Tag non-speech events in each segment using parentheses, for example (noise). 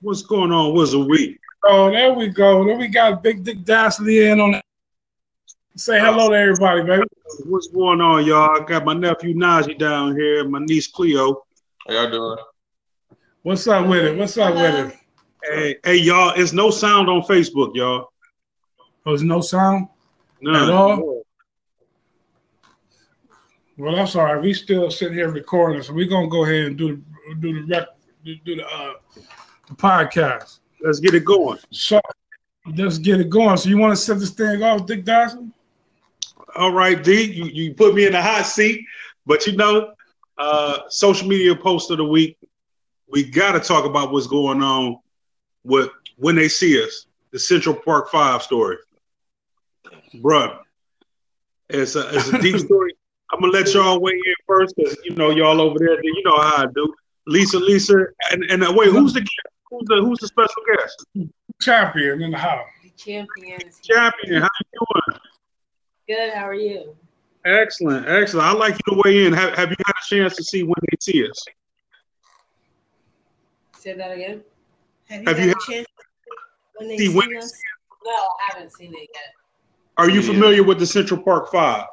What's going on? What's a week? Oh, there we go. Then we got Big Dick Dastardly in on that. Say hello to everybody, baby. What's going on, y'all? I got my nephew Najee down here, my niece Cleo. How y'all doing? What's up with it? What's up with it? Hey, hey, y'all! It's no sound on Facebook, y'all. Oh, there's no sound None. at all. Well, that's all right. We still sitting here recording, so we're gonna go ahead and do the do the rec, do, the uh the podcast. Let's get it going. So let's get it going. So you want to set this thing off, Dick Dawson? All right, D, you, you put me in the hot seat, but you know, uh, social media post of the week, we got to talk about what's going on with when they see us, the Central Park Five story, bruh. It's a it's a deep (laughs) story. I'm gonna let y'all weigh in first, because you know y'all over there. You know how I do. Lisa, Lisa, and and uh, wait, who's the who's the who's the special guest? Champion in the house. The champions. Champion, how you doing? Good. How are you? Excellent, excellent. I'd like you to weigh in. Have, have you had a chance to see when they see us? Say that again. Have you Have got you a chance when they See see when- us? No, I haven't seen it yet. Are you Yeah. familiar with the Central Park Five?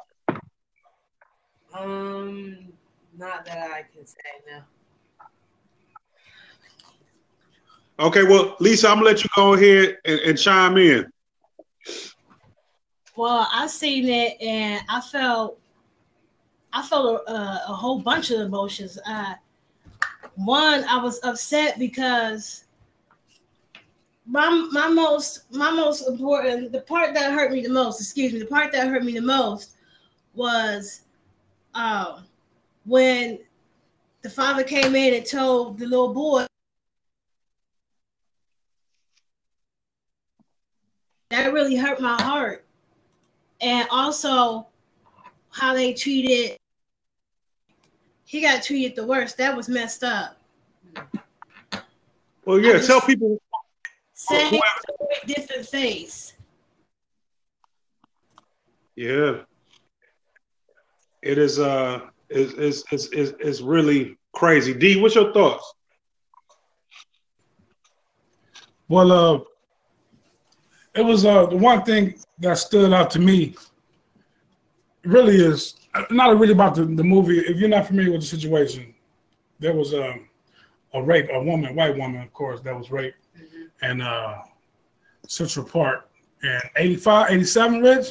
Um, not that I can say no. Okay, well, Lisa, I'm gonna let you go ahead and, and chime in. Well, I seen it and I felt, I felt a, a, a whole bunch of emotions. Uh, one, I was upset because my my most my most important the part that hurt me the most. Excuse me, the part that hurt me the most was um, when the father came in and told the little boy that really hurt my heart and also how they treated he got treated the worst that was messed up Well, yeah, tell people. same Whoever- story, different face Yeah, it is. Uh, is is is is is really crazy. D, what's your thoughts? Well, uh, it was uh the one thing that stood out to me. Really is not really about the, the movie. If you're not familiar with the situation, there was um, a rape, a woman, white woman, of course, that was raped, and uh, Central Park in 85, 87, Rich,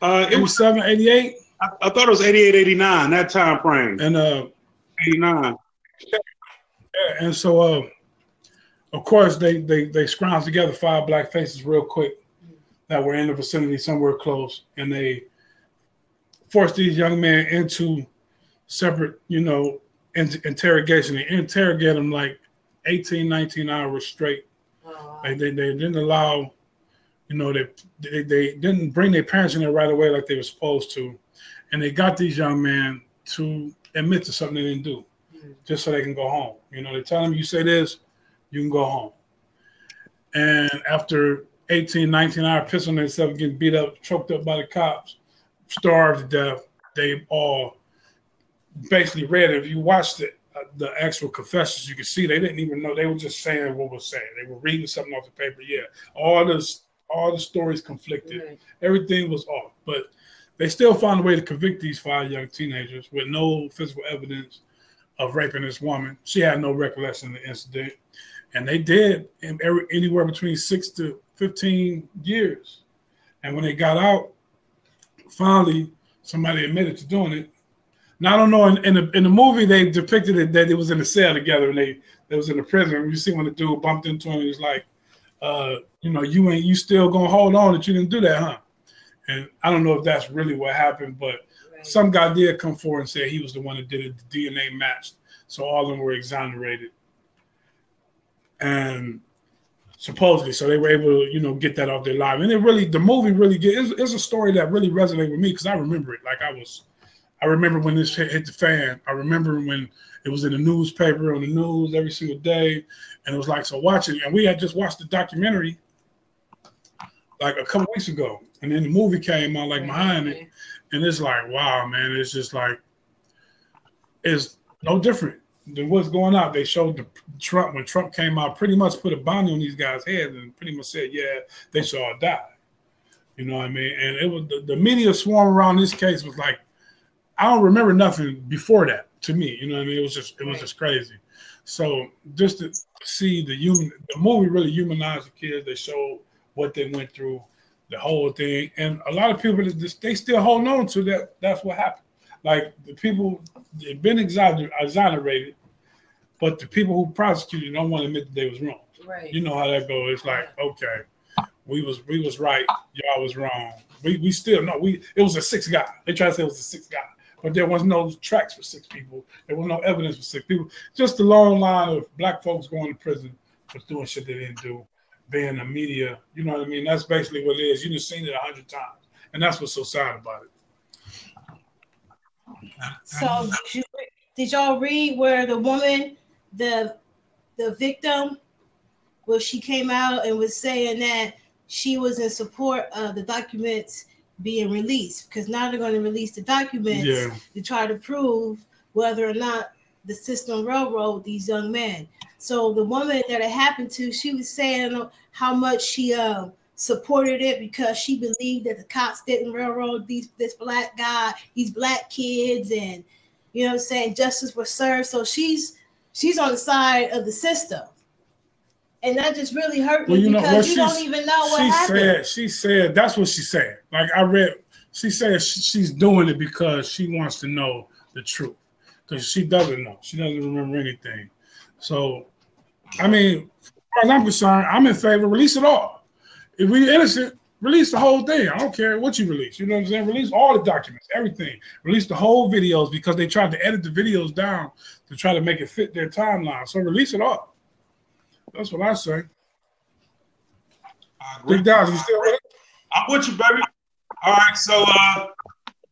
Uh, it was. 87, 88, I, I thought it was 88, 89, that time frame. and uh, 89. Yeah, and so uh, of course they they they scrounged together five black faces real quick that were in the vicinity somewhere close, and they forced these young men into separate, you know, in- interrogation. They interrogate them like 18, 19 hours straight. Like they, they didn't allow, you know, they, they they didn't bring their parents in there right away like they were supposed to, and they got these young men to admit to something they didn't do, Mhm. just so they can go home. You know, they tell them you say this, you can go home. And after 18, 19 hours pissing themselves, getting beat up, choked up by the cops, starved to death, they all basically read it. If you watched it, uh, the actual confessions, you could see they didn't even know they were just saying what was saying. They were reading something off the paper. Yeah, all this, all the stories conflicted. Right. Everything was off, but they still found a way to convict these five young teenagers with no physical evidence of raping this woman. She had no recollection of the incident, and they did in every, anywhere between six to fifteen years. And when they got out, finally somebody admitted to doing it. Now I don't know in, in the in the movie they depicted it that it was in the cell together and they they was in the prison. You see when the dude bumped into him, he was like, uh, you know, you ain't you still gonna hold on that you didn't do that, huh? And I don't know if that's really what happened, but Right. some guy did come forward and say he was the one that did it. The DNA matched, so all of them were exonerated, and supposedly, so they were able to, you know, get that off their live. And it really, the movie really get. It's, it's a story that really resonated with me because I remember it. Like I was, I remember when this hit, hit the fan. I remember when it was in the newspaper on the news every single day, and it was like so watching. And we had just watched the documentary like a couple weeks ago, and then the movie came out like behind it, and it's like wow, man, it's just like it's no different. The what's going on. They showed the Trump when Trump came out, pretty much put a bounty on these guys' heads and pretty much said, yeah, they should all die. You know what I mean? And it was the, the media swarm around this case was like, I don't remember nothing before that to me. You know what I mean? It was just it was just crazy. So just to see the human, the movie really humanized the kids. They showed what they went through, the whole thing, and a lot of people they still hold on to that. That's what happened. Like the people, they've been exonerated, but the people who prosecuted don't want to admit that they was wrong. Right. You know how that goes. It's like, okay, we was we was right, y'all was wrong. We we still no, we it was a six guy. They tried to say it was a six guy, but there was no tracks for six people. There was no evidence for six people. Just a long line of black folks going to prison for doing shit they didn't do, being the media. You know what I mean? That's basically what it is. You've seen it a hundred times, and that's what's so sad about it. So did, did y'all read where the woman, the the victim, where she came out and was saying that she was in support of the documents being released because now they're going to release the documents Yeah. to try to prove whether or not the system railroad these young men. So the woman that it happened to, she was saying how much she um supported it because she believed that the cops didn't railroad these this black guy, these black kids, and you know what I'm saying justice was served. So she's she's on the side of the system. And that just really hurt me Well, you know, because well, you don't even know what she happened. said she said that's what she said. Like I read, she said sh- she's doing it because she wants to know the truth because she doesn't know. She doesn't remember anything. So, I mean, as far as I'm concerned, I'm in favor. Release it all. If we innocent, release the whole thing. I don't care what you release. You know what I'm saying? Release all the documents, everything. Release the whole videos because they tried to edit the videos down to try to make it fit their timeline. So release it all. That's what I say. I agree. Big Dog, you still with it? I'm with you, baby. All right, so uh,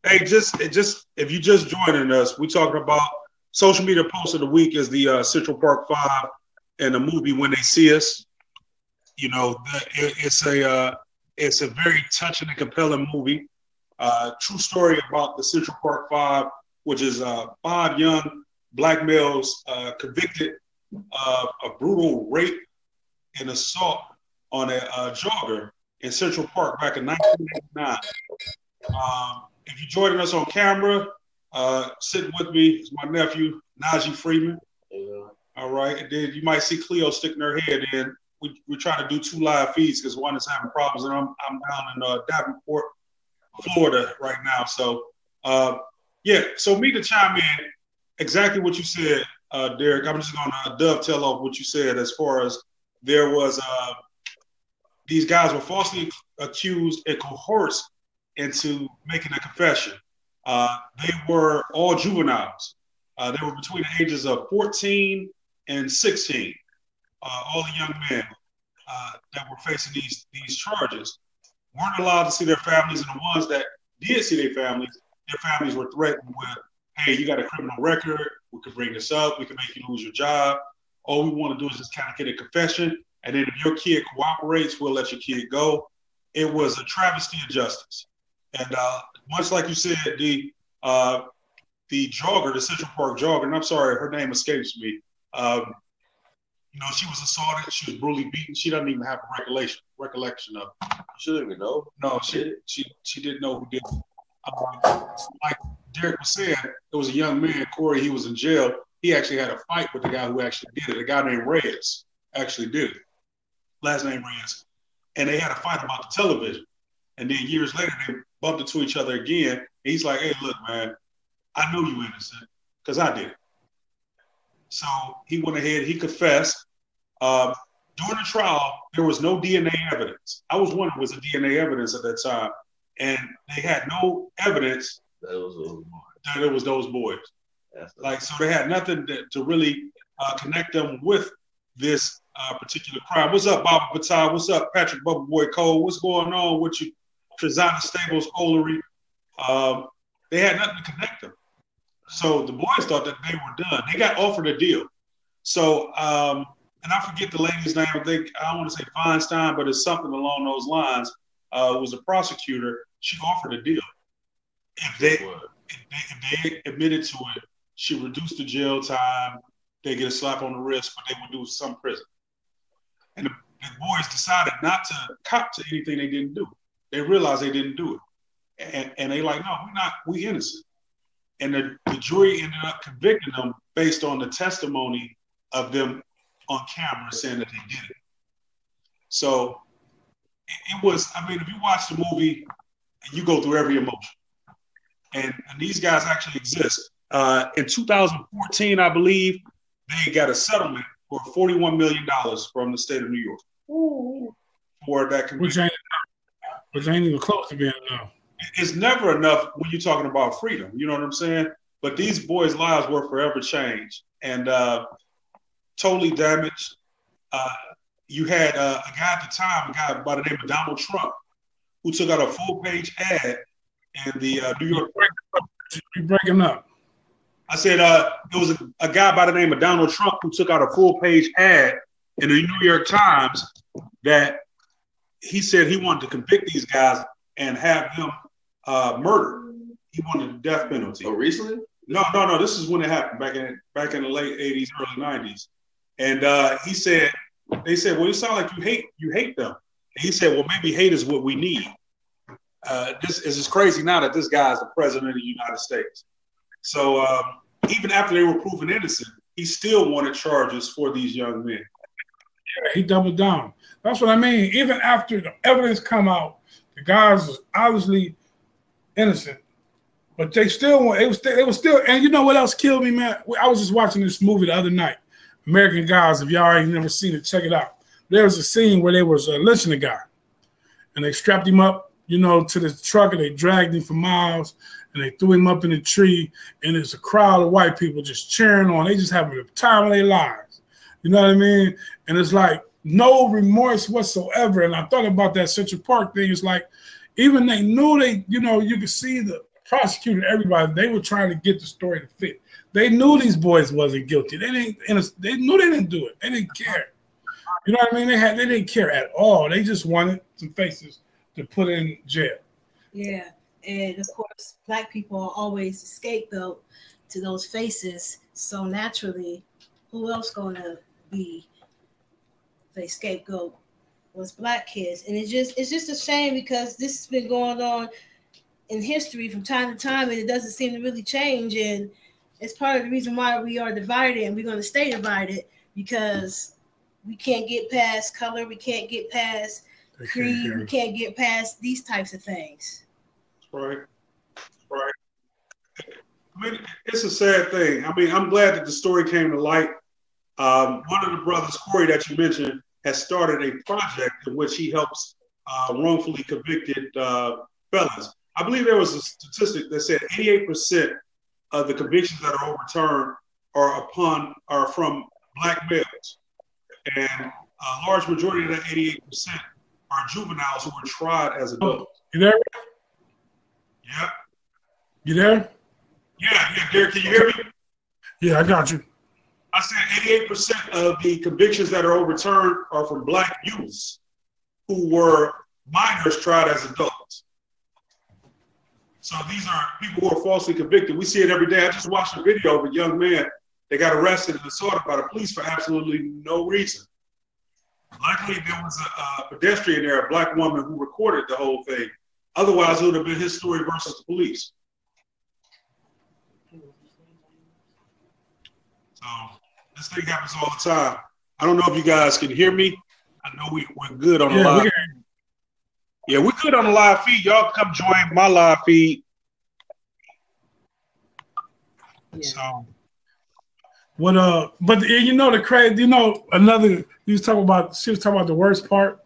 hey, just it just if you just joining us, we talking about social media post of the week is the uh, Central Park Five and the movie When They See Us. You know, the, it, it's a uh, it's a very touching and compelling movie. Uh, true story about the Central Park Five, which is uh, five young black males uh, convicted of a brutal rape and assault on a uh, jogger in Central Park back in 1989. Um, if you're joining us on camera, uh, sitting with me is my nephew, Najee Freeman. All right. And then you might see Cleo sticking her head in. We, we're trying to do two live feeds because one is having problems, and I'm, I'm down in uh, Davenport, Florida right now. So, uh, yeah, so me to chime in, exactly what you said, uh, Derek. I'm just going to dovetail off what you said as far as there was uh, these guys were falsely accused and coerced into making a confession. Uh, they were all juveniles. Uh, they were between the ages of 14 and 16. Uh, all the young men uh, that were facing these these charges weren't allowed to see their families, and the ones that did see their families, their families were threatened with, "Hey, you got a criminal record. We could bring this up. We can make you lose your job. All we want to do is just kind of get a confession, and then if your kid cooperates, we'll let your kid go." It was a travesty of justice, and uh, much like you said, the uh, the jogger, the Central Park jogger, and I'm sorry, her name escapes me. Um, you know, she was assaulted. She was brutally beaten. She doesn't even have a recollection recollection of. It. She didn't even know. No, she she she didn't know who did. it. Um, like Derek was saying, it was a young man, Korey. He was in jail. He actually had a fight with the guy who actually did it. A guy named Reyes actually did it. Last name Reyes, and they had a fight about the television. And then years later, they bumped into each other again. And he's like, "Hey, look, man, I know you innocent because I did it." So he went ahead. He confessed. Um, during the trial, there was no DNA evidence. I was wondering was there DNA evidence at that time, and they had no evidence That was that it was those boys. That's Like, so they had nothing to, to really uh, connect them with this uh, particular crime. What's up, Bob Batai? What's up, Patrick Bubba Boy Cole? What's going on with you, Trezana Stables, Olery? Um, they had nothing to connect them. So the boys thought that they were done. They got offered a deal. So, um, and I forget the lady's name. I think I don't want to say Feinstein, but it's something along those lines. Uh, was a prosecutor. She offered a deal. If they if they, if they admitted to it, she reduced the jail time. they get a slap on the wrist, but they would do some prison. And the, the boys decided not to cop to anything they didn't do. They realized they didn't do it, and, and they like, no, we're not, we innocent. And the, the jury ended up convicting them based on the testimony of them on camera saying that they did it. So it, it was, I mean, if you watch the movie, you go through every emotion. And, and these guys actually exist. Uh, in 2014, I believe, they got a settlement for $41 million from the state of New York for that Which ain't, which ain't even close to being enough. It's never enough when you're talking about freedom. You know what I'm saying? But these boys' lives were forever changed and uh, totally damaged. Uh, you had uh, a guy at the time, a guy by the name of Donald Trump, who took out a full page ad in the uh, New York. You breaking up. I said uh, it was a, a guy by the name of Donald Trump who took out a full page ad in the New York Times that he said he wanted to convict these guys and have them uh, murdered. He wanted the death penalty. Oh, recently? No, no, no. This is when it happened back in back in the late '80s, early '90s. And uh, he said, they said, well, you sound like you hate you hate them. And he said, well, maybe hate is what we need. Uh, this is crazy now that this guy is the president of the United States. So um, even after they were proven innocent, he still wanted charges for these young men. He doubled down. That's what I mean. Even after the evidence come out, the guys was obviously innocent, but they still want. It was. They was still. And you know what else killed me, man? I was just watching this movie the other night, American Gods. If y'all ain't never seen it, check it out. There was a scene where they was uh, lynching a guy, and they strapped him up, you know, to the truck, and they dragged him for miles, and they threw him up in a tree, and there's a crowd of white people just cheering on. They just having the time of their lives. You know what I mean? And it's like no remorse whatsoever. And I thought about that Central Park thing. It's like even they knew they, you know, you could see the prosecutor, everybody, they were trying to get the story to fit. They knew these boys wasn't guilty. They didn't. They knew they didn't do it. They didn't care. You know what I mean? They had. They didn't care at all. They just wanted some faces to put in jail. Yeah, and of course, black people are always scapegoat to those faces. So naturally, who else gonna be the scapegoat? Was black kids, and it's just it's just a shame because this has been going on in history from time to time, and it doesn't seem to really change. And it's part of the reason why we are divided, and we're going to stay divided because we can't get past color, we can't get past They can't creed, we can't get past these types of things. Right. Right. I mean, it's a sad thing. I mean, I'm glad that the story came to light. Um, one of the brothers, Korey, that you mentioned, has started a project in which he helps uh, wrongfully convicted uh, felons. I believe there was a statistic that said 88% of the convictions that are overturned are upon are from black males, and a large majority of that 88% are juveniles who were tried as adults. You there? Yeah. You there? Yeah, yeah, Derek, can you hear me? Yeah, I got you. I said 88% of the convictions that are overturned are from black youths who were minors tried as adults. So these are people who are falsely convicted. We see it every day. I just watched a video of a young man that got arrested and assaulted by the police for absolutely no reason. Luckily, there was a, a pedestrian there, a black woman, who recorded the whole thing. Otherwise, it would have been his story versus the police. So this thing happens all the time. I don't know if you guys can hear me. I know we, we're good on the live. we yeah, we're good on the live feed. Y'all come join my live feed. Yeah. So What uh, but you know the crazy, you know another. You was talking about. She was talking about the worst part.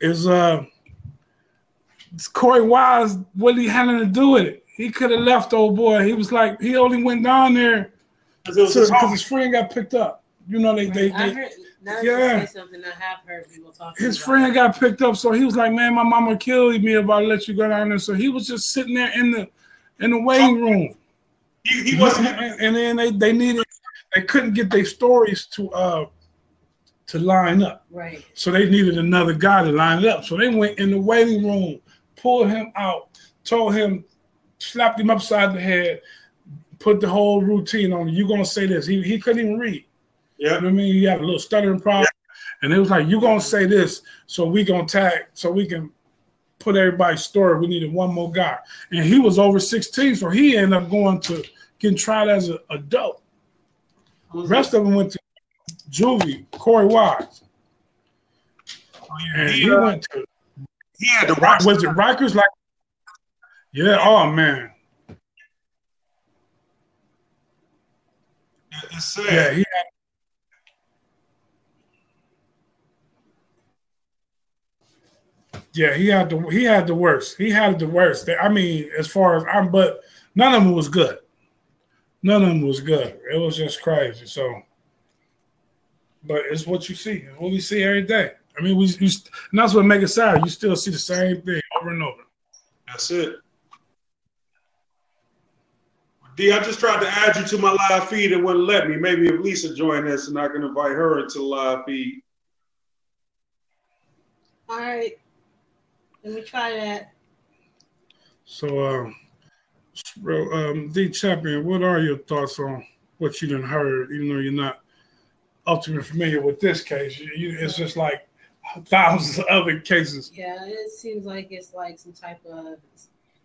Is uh, Korey Wise? What he had to do with it? He could have left, old boy. He was like, he only went down there 'cause it was his friend got picked up. You know, they they, I they heard, yeah. say something, I have heard people talking his about friend got picked up, so he was like, "Man, my mama killed me if I let you go down there." So he was just sitting there in the in the waiting room. He, he wasn't. and, and then they, they needed they couldn't get their stories to uh to line up. Right. So they needed another guy to line it up. So they went in the waiting room, pulled him out, told him, slapped him upside the head, put the whole routine on. You're gonna say this? He he couldn't even read. You know Yeah. what I mean? He had a little stuttering problem, and it was like you're gonna say this, so we gonna tag, so we can put everybody's story. We needed one more guy, and he was over 16, so he ended up going to getting tried as an adult. The rest of them went to juvie, Korey Wise, and he He, uh, went to He had to watch. was it Rikers? Like, yeah, oh man, It's sad. yeah, he Yeah, he had the he had the worst. He had the worst. I mean, as far as I'm, but none of them was good. None of them was good. It was just crazy. So, but it's what you see. It's what we see every day. I mean, we, you, and that's what makes it sad. You still see the same thing over and over. That's it. D, I just tried to add you to my live feed and wouldn't let me. Maybe if Lisa joined us and I can invite her into the live feed. All right. Let me try that. So, um, bro, um, D Champion, what are your thoughts on what you done heard? Even though you're not ultimately familiar with this case, you, you, it's just like thousands of other cases. Yeah, it seems like it's like some type of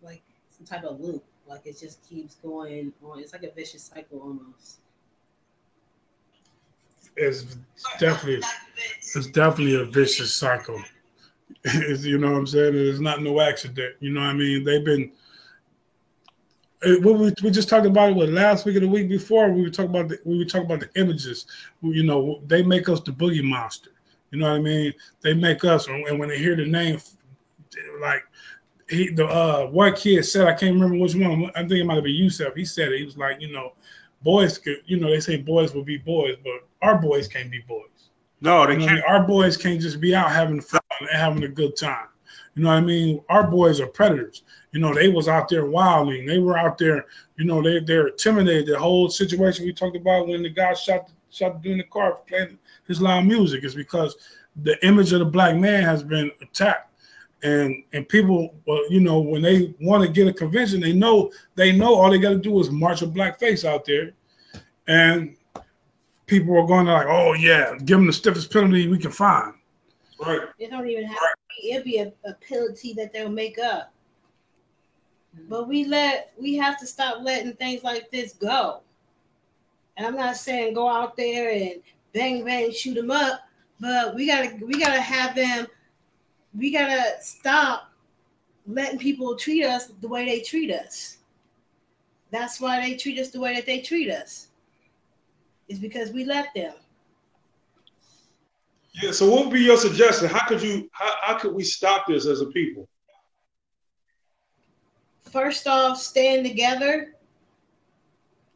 like some type of loop. Like it just keeps going on. It's like a vicious cycle almost. It's definitely, it's definitely a vicious cycle. (laughs) You know what I'm saying? It's not no accident. You know what I mean? They've been. eh, we, we just talked about it what last week or the week before we were talking about the, we were talking about the images. You know, they make us the boogie monster. You know what I mean? They make us, and when they hear the name, like he, the uh, one kid said, I can't remember which one. I think it might have been Yusef. He said it. He was like, you know, boys could, you know, they say boys will be boys, but our boys can't be boys. No, they You know can't. mean? Our boys can't just be out having fun and having a good time. You know what I mean? Our boys are predators. You know, they was out there wilding. They were out there, you know, they they're intimidated. The whole situation we talked about when the guy shot shot the dude in the car for playing his loud music is because the image of the black man has been attacked. And and people, well, you know, when they want to get a convention, they know they know all they got to do is march a black face out there, and people are going to like, oh yeah, give them the stiffest penalty we can find. Right. It don't even have to be, it'll be a, a penalty that they'll make up. But we let we have to stop letting things like this go. And I'm not saying go out there and bang bang shoot them up, but we gotta we gotta have them we gotta stop letting people treat us the way they treat us. That's why they treat us the way that they treat us. It's because we let them. Yeah. So, what would be your suggestion? How could you? How, how could we stop this as a people? first off, stand together.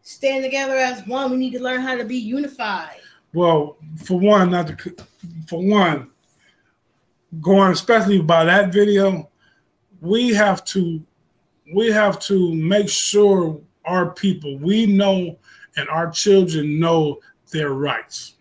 Stand together as one. We need to learn how to be unified. Well, for one, not to, for one, going especially by that video, we have to we have to make sure our people we know and our children know their rights.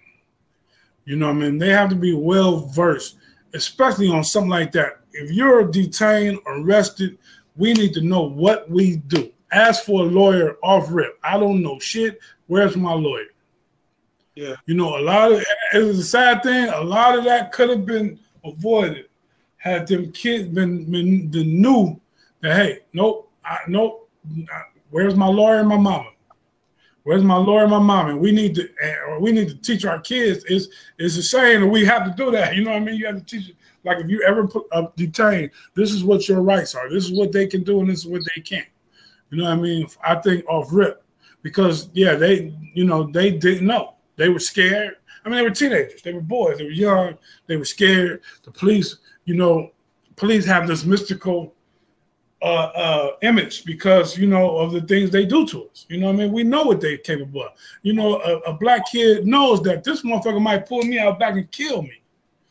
You know what I mean? They have to be well versed, especially on something like that. If you're detained, arrested, we need to know what we do. Ask for a lawyer off rip. I don't know shit. Where's my lawyer? Yeah. You know, a lot of it's a sad thing. A lot of that could have been avoided had them kids been been the knew that hey, nope, I, nope. I- Where's my lawyer and my mama? Where's my lawyer and my mama? We need to uh, we need to teach our kids. It's it's a shame that we have to do that. (laughs) You know what I mean? You have to teach. It. Like if you ever put uh, detained, this is what your rights are. This is what they can do, and this is what they can't. You know what I mean? I think off rip because yeah, they you know they didn't know. They were scared. I mean, they were teenagers. They were boys. They were young. They were scared. The police, you know, police have this mystical uh, uh, image because you know of the things they do to us. You know, what I mean, we know what they're capable of. You know, a, a black kid knows that this motherfucker might pull me out back and kill me.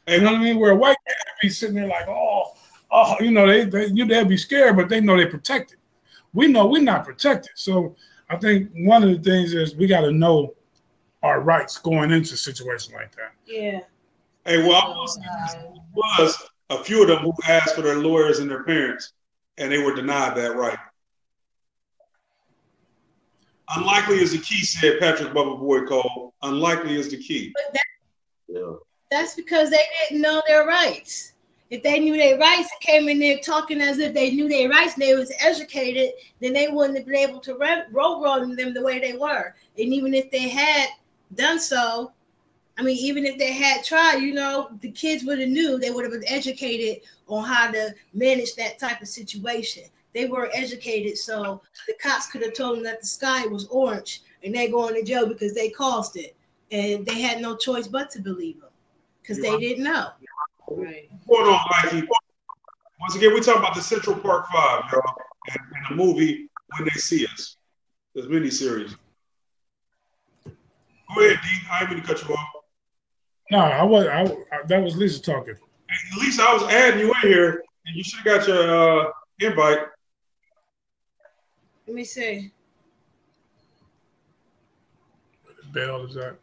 You know what I mean? Where a white kid be sitting there like, oh, oh, you know, they they you they'd be scared, but they know they're protected. We know we're not protected. So I think one of the things is we got to know our rights going into a situation like that. Yeah. Hey, well, I will say this. There was a few of them who asked for their lawyers and their parents, and they were denied that right. Unlikely is the key, said Patrick Bubba Boy Cole. Unlikely is the key. But that, Yeah. that's because they didn't know their rights. If they knew their rights and came in there talking as if they knew their rights and they was educated, then they wouldn't have been able to re- roll roll them the way they were. And even if they had done so, I mean, even if they had tried, you know, the kids would have knew they would have been educated on how to manage that type of situation. They were educated, so the cops could have told them that the sky was orange and they're going to jail because they caused it, and they had no choice but to believe them because they didn't know. Right. On, Mikey? Once again, we're talking about the Central Park Five, y'all, and, and the movie When They See Us, this miniseries. Go ahead, D. I didn't mean to cut you off. No, I was. I, I, that was Lisa talking. At least I was adding you in here, and you should have got your uh, invite. Let me see. Bell is that?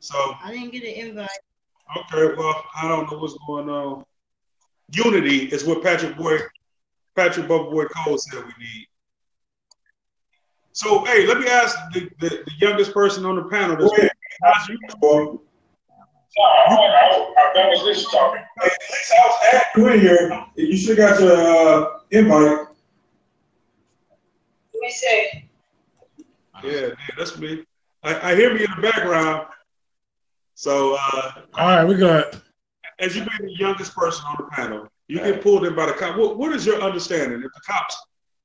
So, I didn't get an invite. okay, well, I don't know what's going on. Unity is what Patrick Boy, Patrick Bubba Boy Cole said we need. So, hey, let me ask the, the, the youngest person on the panel this week. How's you doing? that was Lisa talking. Hey, Lisa, I was adding you in here. You should have got your uh, invite. Let me see. Yeah, yeah, that's me. I, I hear me in the background. So, uh, All right, we got. as you being the youngest person on the panel, you get pulled in by the cop. What, what is your understanding? If the cops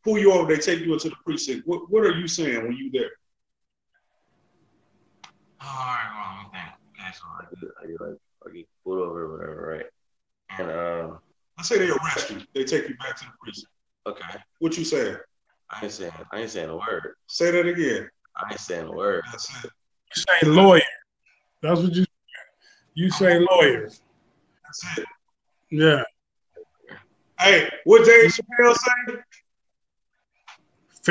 pull you over, they take you into the precinct. What, what are you saying when you there? All right, well, okay. Okay, so I get, I get like, I get pulled over or whatever, right? And um, Let's say they arrest you. They take you back to the precinct. okay, What you saying? I ain't saying, I ain't saying a word. Say that again. I ain't saying a word. That's it. You say lawyer. That's what you. You say lawyer. That's it. Yeah. Hey, what Dave Chappelle say?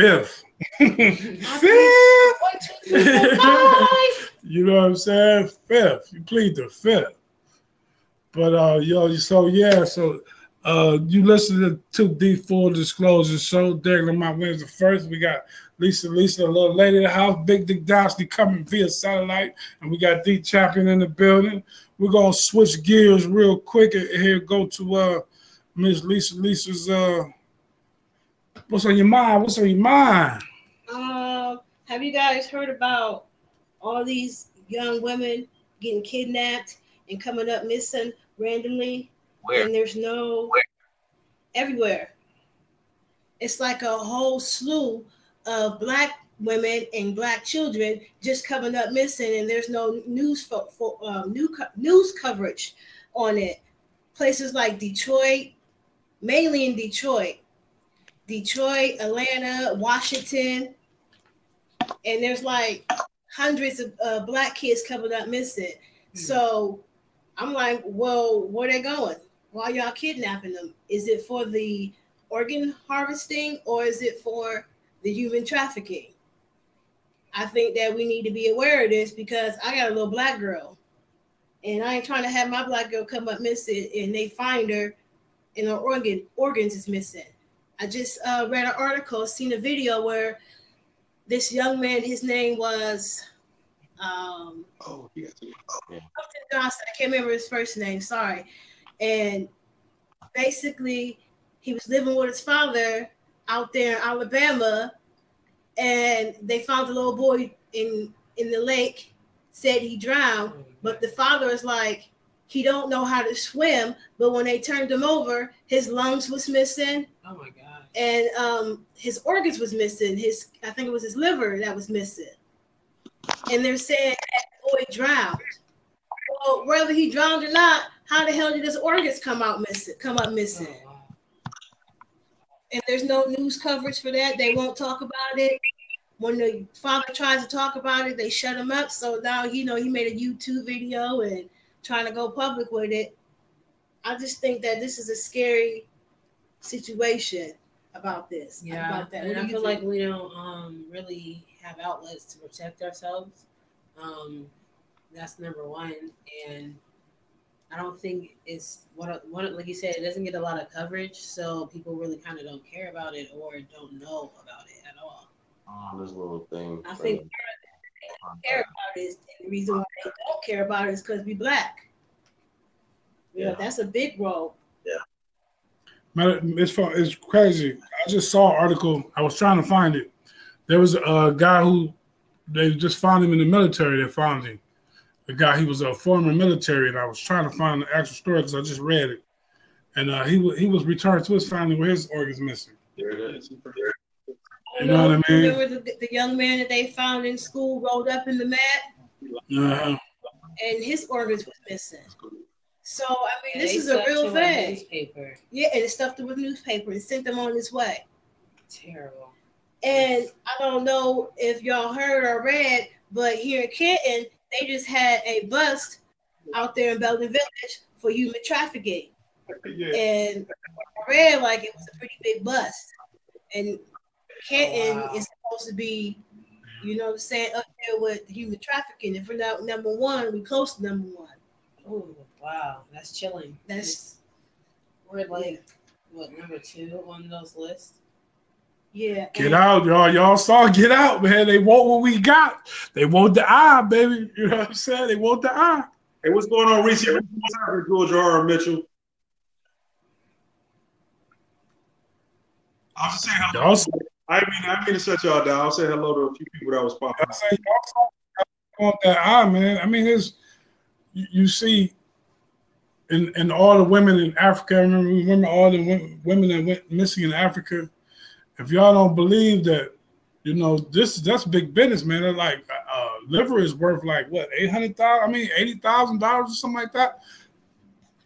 Fifth. (laughs) Fifth. Fifth. One, two, three, four, five. You know what I'm saying? Fifth. You plead the fifth. But uh yo, so yeah, so uh you listen to the full disclosure show. Derek my the first. We got Lisa Lisa, a little lady in the house, Big Dick Dowsley coming via satellite, and we got D Champion in the building. We're gonna switch gears real quick and here go to uh Miss Lisa Lisa's uh what's on your mind? What's on your mind? Um, have you guys heard about all these young women getting kidnapped and coming up missing randomly? Where? And there's no Where? everywhere. It's like a whole slew of black women and black children just coming up missing, and there's no news for, for um, new co- news coverage on it. Places like Detroit, mainly in Detroit, Detroit, Atlanta, Washington, and there's like hundreds of uh, black kids coming up missing. So I'm like, well, where they going? Why y'all kidnapping them? Is it for the organ harvesting or is it for the human trafficking? I think that we need to be aware of this because I got a little black girl, and I ain't trying to have my black girl come up missing and they find her and her organ organs is missing. I just uh, read an article, seen a video where this young man, his name was um, Oh, he got to. Johnson. I can't remember his first name. Sorry. And basically, he was living with his father out there in Alabama, and they found the little boy in in the lake. Said he drowned, but the father is like, he don't know how to swim. But when they turned him over, his lungs was missing Oh my god. And um, his organs was missing. His I think it was his liver that was missing. And they're saying that boy drowned. Well, whether he drowned or not, how the hell did his organs come out missing? Come up Oh, missing? wow. And there's no news coverage for that. They won't talk about it. When the father tries to talk about it, they shut him up. So now you know he made a YouTube video and trying to go public with it. I just think that this is a scary situation about this. Yeah, about that. and What I feel think? like we don't um really have outlets to protect ourselves. Um, that's number one, and I don't think it's what one like you said. It doesn't get a lot of coverage, so people really kind of don't care about it or don't know about it at all. Oh, this little thing. I think they care about it is and the reason why they don't care about it is because we black. Yeah, Yeah. that's a big role. Matter- It's it's crazy. I just saw an article. I was trying to find it. There was a guy who they just found him in the military. They found him. The guy he was a former military, and I was trying to find the actual story because I just read it. And uh, he wa- he was returned to his family where his organs missing. There it is. You know what I mean? Remember the, the young man that they found in school rolled up in the mat Uh, and his organs was missing. So I mean, And this is a real thing. Newspaper. Yeah, and it stuffed it with newspaper and sent them on his way. Terrible. And I don't know if y'all heard or read, but here in Canton, they just had a bust out there in Belden Village for human trafficking. yeah. And I read like it was a pretty big bust. And Canton Wow. is supposed to be, you know what I'm saying, up there with human trafficking. If we're not number one, we're close to number one. Oh wow, that's chilling. That's we're like what number two on those lists. yeah. Get out, y'all. Y'all saw Get Out, man. They want what we got. They want the eye, baby. (laughs) You know what I'm saying? They want the eye. Hey, what's going on, Reese? What's happening, George R. R. Mitchell? I was just saying hello. Y'all I mean, I mean to shut y'all down. I'll say hello to a few people that was popping. I say y'all saw want that eye, man. I mean, it's you, see and in all the women in Africa. Remember women, all the women, women that went missing in Africa. If y'all don't believe that, you know, this that's big business, man. They're like uh, liver is worth like what eight hundred thousand. I mean, eighty thousand dollars or something like that.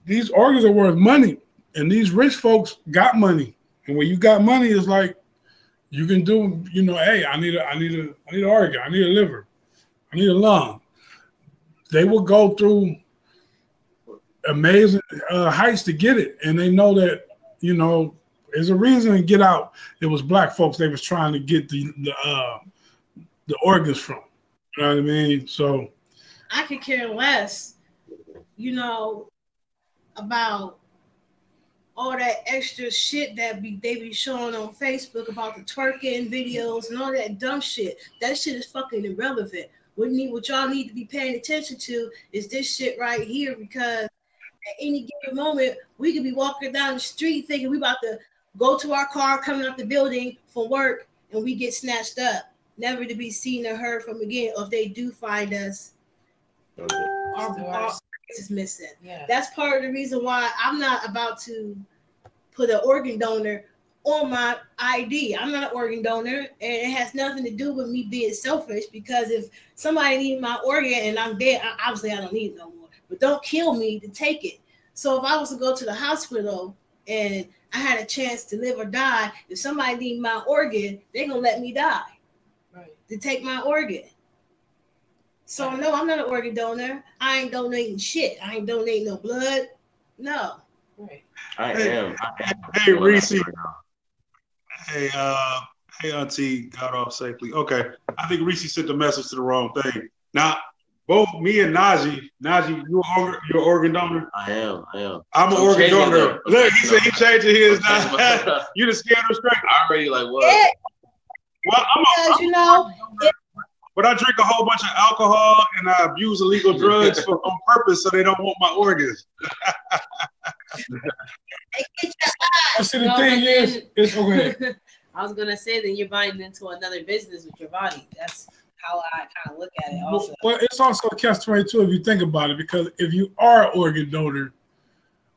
These organs are worth money, and these rich folks got money. And when you got money, it's like you can do, you know, hey, I need a, I need a, I need an organ, I need a liver, I need a lung. They will go through amazing uh, heights to get it, and they know that, you know, there's a reason to get out. It was black folks they was trying to get the the uh, the organs from. You know what I mean? So I could care less, you know, about all that extra shit that be they be showing on Facebook about the twerking videos and all that dumb shit. That shit is fucking irrelevant. What need what y'all need to be paying attention to is this shit right here because at any given moment we could be walking down the street thinking we about to go to our car coming out the building for work and we get snatched up, never to be seen or heard from again. Or if they do find us, our, Still our is missing. Yeah. That's part of the reason why I'm not about to put an organ donor on my ID. I'm not an organ donor, and it has nothing to do with me being selfish. Because if somebody needs my organ and I'm dead, I, obviously I don't need it no more. But don't kill me to take it. So if I was to go to the hospital and I had a chance to live or die, if somebody need my organ, they're gonna let me die Right. to take my organ. So no, I'm not an organ donor. I ain't donating shit. I ain't donating no blood. No. Right. I am. I am. hey, doing Reese. Right now. Hey, uh, hey, Auntie, got off safely. Okay, I think Reese sent the message to the wrong thing. Now, both me and Najee, Najee, you are you're organ donor. I am. I am. I'm an I'm organ donor. them. I'm Look, he said he changing his. I'm changing Now. (laughs) you the scared him straight. I already like what? Yeah, Well, I'm a, because you know, but I drink a whole bunch of alcohol and I abuse illegal drugs (laughs) for, on purpose so they don't want my organs. (laughs) it get your but see, the No, thing but is, then- it's okay. (laughs) I was gonna say that you're buying into another business with your body. That's how I kind of look at it. Well, Also, well, it's also a catch twenty two if you think about it, because if you are an organ donor,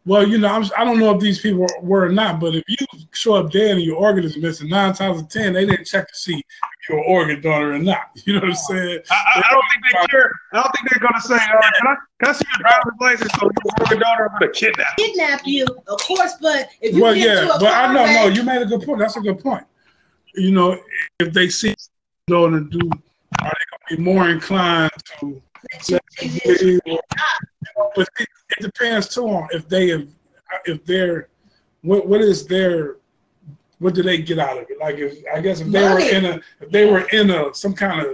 well, you know, I'm, I don't know if these people were or not, but if you show up dead and your organ is missing, nine times out of ten, they didn't check to see if you're an organ donor or not. (laughs) You know what I'm saying? I, I, I don't think they care. I don't think they're gonna say, uh, "Can I can I see your driver's license so you're an organ donor?" I'm gonna kidnap. you." kidnap you, of course. But if you Well, get yeah, into a but I car know, no, you made a good point. That's a good point. You know, if they see donor do, are they gonna be more inclined to let you let it. But it, it depends too on if they have, if they're, what what is their, what do they get out of it? Like if I guess if they Money. were in a, if they were in a some kind of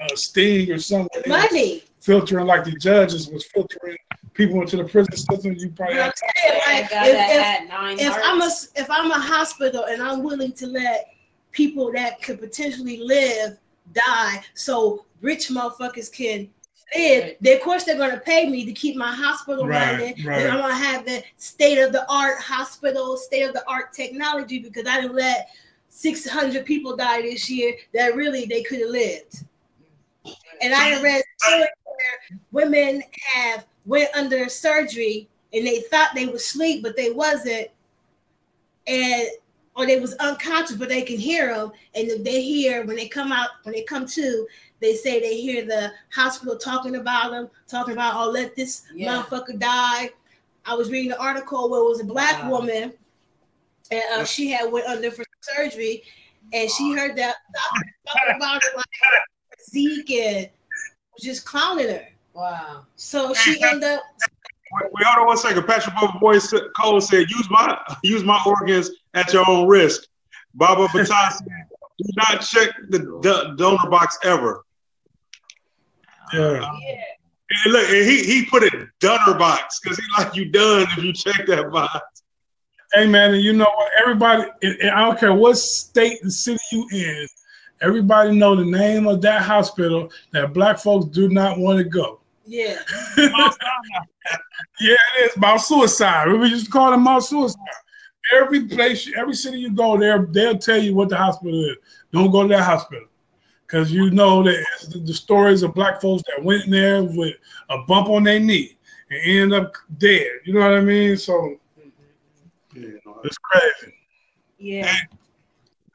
uh, sting or something, money. filtering like the judges was filtering people into the prison system, you probably But I'm have saying, I like, got if, if, if I'm a if I'm a hospital and I'm willing to let people that could potentially live die, so rich motherfuckers can live, then of course they're gonna pay me to keep my hospital Right, running. right. And I'm gonna have the state of the art hospital, state of the art technology because I didn't let 600 people die this year that really they could have lived. And I read stories where women have went under surgery and they thought they was asleep, but they wasn't, and or they was unconscious, but they can hear them. And if they hear when they come out, when they come to, they say they hear the hospital talking about them, talking about, oh, let this Yeah. motherfucker die. I was reading an article where it was a black Wow. woman, and uh, she had went under for surgery, and she heard that doctor talking about it like Zeke and was just clowning her. Wow. So she ended up Wait, wait, hold on one second. Patrick Bubba Boy Cole said, "Use my use my organs at your own risk." Baba Baton said, "Do not check the donor box ever." Yeah. Yeah. And look, and he he put it donor box because he like you done if you check that box. Hey man, and you know what? Everybody, and- and I don't care what state and city you in, everybody know the name of that hospital that black folks do not want to go. yeah. (laughs) Yeah, it is about Suicide. We just call it Mount Suicide. Every place, every city you go there, they'll tell you what the hospital is. Don't go to that hospital. Because you know that it's the, the stories of black folks that went in there with a bump on their knee and end up dead. You know what I mean? So it's crazy. Yeah.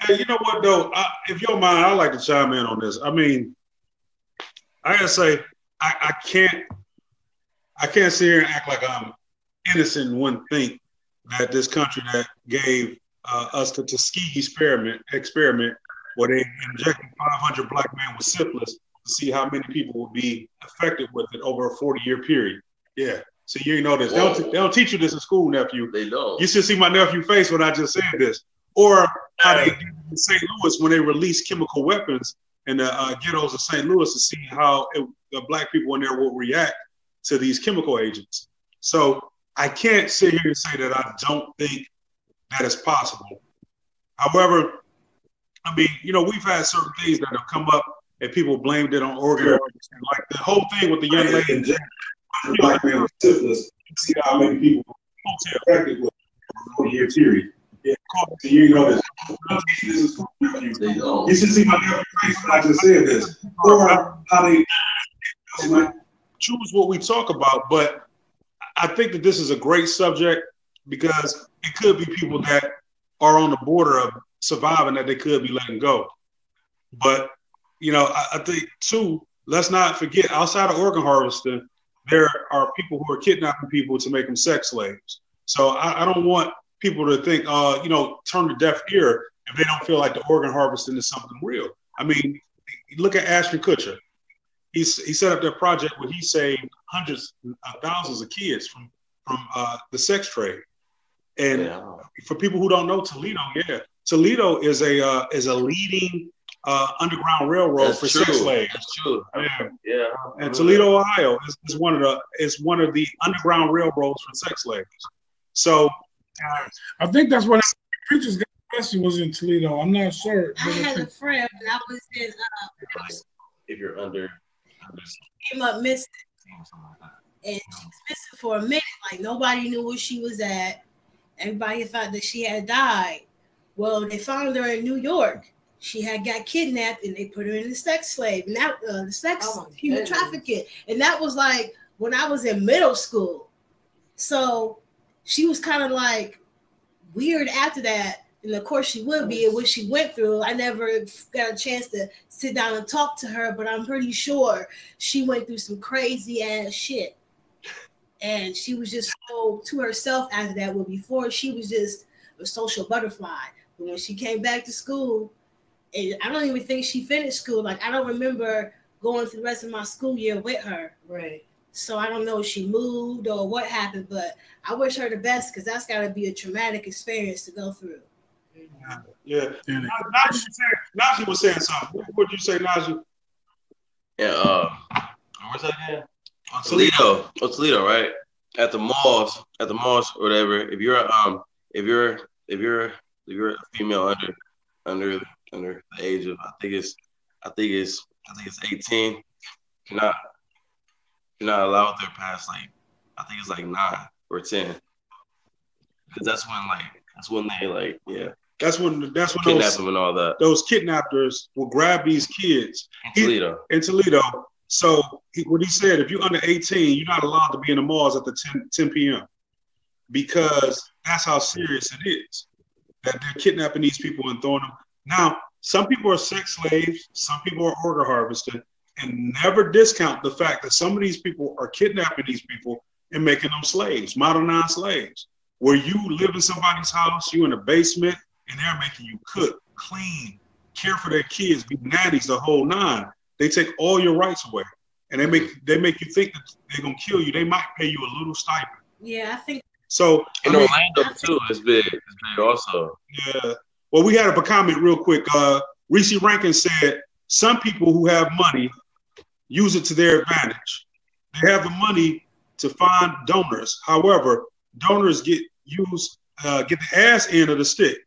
Hey, you know what though? I, if you don't mind, I'd like to chime in on this. I mean, I gotta say, I, I can't, I can't sit here and act like I'm innocent and wouldn't think that this country that gave uh, us the Tuskegee experiment, experiment where they injected 500 black men with syphilis to see how many people would be affected with it over a 40 year period. Yeah. So you know this. They don't, they don't teach you this in school, nephew. They don't. You should see my nephew face when I just said this. Or how they did it in St. Louis when they released chemical weapons in the uh, ghettos of St. Louis to see how it, the black people in there will react to these chemical agents. So I can't sit here and say that I don't think that is possible. However, I mean, you know, we've had certain things that have come up and people blamed it on organ harvesting. Like the whole thing with the young lady in jail, black man with syphilis. See how many people affected with a 40 year period. Yeah, you know this. This is from nephew. They don't. You should see my nephew face when I just said this. Or how they choose what we talk about. But I think that this is a great subject because it could be people that are on the border of surviving that they could be letting go. But you know, I, I think too, let's not forget outside of organ harvesting, there are people who are kidnapping people to make them sex slaves. So I, I don't want people to think, uh, you know, turn a deaf ear if they don't feel like the organ harvesting is something real. I mean, look at Ashton Kutcher. He's, he set up that project where he saved hundreds, uh, thousands of kids from from uh, the sex trade. And Yeah. for people who don't know Toledo, yeah, Toledo is a uh, is a leading uh, underground railroad That's for true. sex slaves. That's true. Yeah. Yeah. And Toledo, Ohio, is, is one of the is one of the underground railroads for sex slaves. So I think that's what preachers got arrested was in Toledo. I'm not sure. I had a friend when I was in uh, If you're under, under came up missing, something like that. and she was missing for a minute. Like nobody knew where she was at. Everybody thought that she had died. Well, they found her in New York. She had got kidnapped, and they put her in the sex slave, and that uh, the sex Oh human goodness. trafficking, and that was like when I was in middle school. So she was kind of like weird after that. And of course she would be and what she went through. I never got a chance to sit down and talk to her, but I'm pretty sure she went through some crazy ass shit. And she was just so to herself after that. Well, before she was just a social butterfly. But when she came back to school, and I don't even think she finished school. Like I don't remember going through the rest of my school year with her. Right. So I don't know if she moved or what happened, but I wish her the best because that's got to be a traumatic experience to go through. yeah, And Najee was saying, Najee was saying something. What would you say, Najee? Yeah. Uh, where's that again? Oh, Toledo. Oh, Toledo, right? at the malls, at the malls or whatever, if you're um if you're if you're a female under under under the age of I think it's I think it's I think it's 18, you're not you're not allowed there past like I think it's like nine or ten. Cause that's when like that's when they like yeah That's when that's when kidnap those, and all that. those kidnappers will grab these kids In Toledo. in Toledo. So he, what he said, if you're under 18, you're not allowed to be in the malls at the 10, 10 p.m. because that's how serious it is. That they're kidnapping these people and throwing them. Now, some people are sex slaves, some people are organ harvesting, and never discount the fact that some of these people are kidnapping these people and making them slaves, modernized slaves. Where you live in somebody's house, you in a basement, and they're making you cook, clean, care for their kids, be nannies, the whole nine. They take all your rights away, and they make they make you think that they're gonna kill you. They might pay you a little stipend. Yeah, I think So I In mean, Orlando too, it's big. It's big also. yeah. Well, we had a comment real quick. Uh, Reese Rankin said some people who have money use it to their advantage. They have the money to find donors. However, donors get used uh, get the ass end of the stick.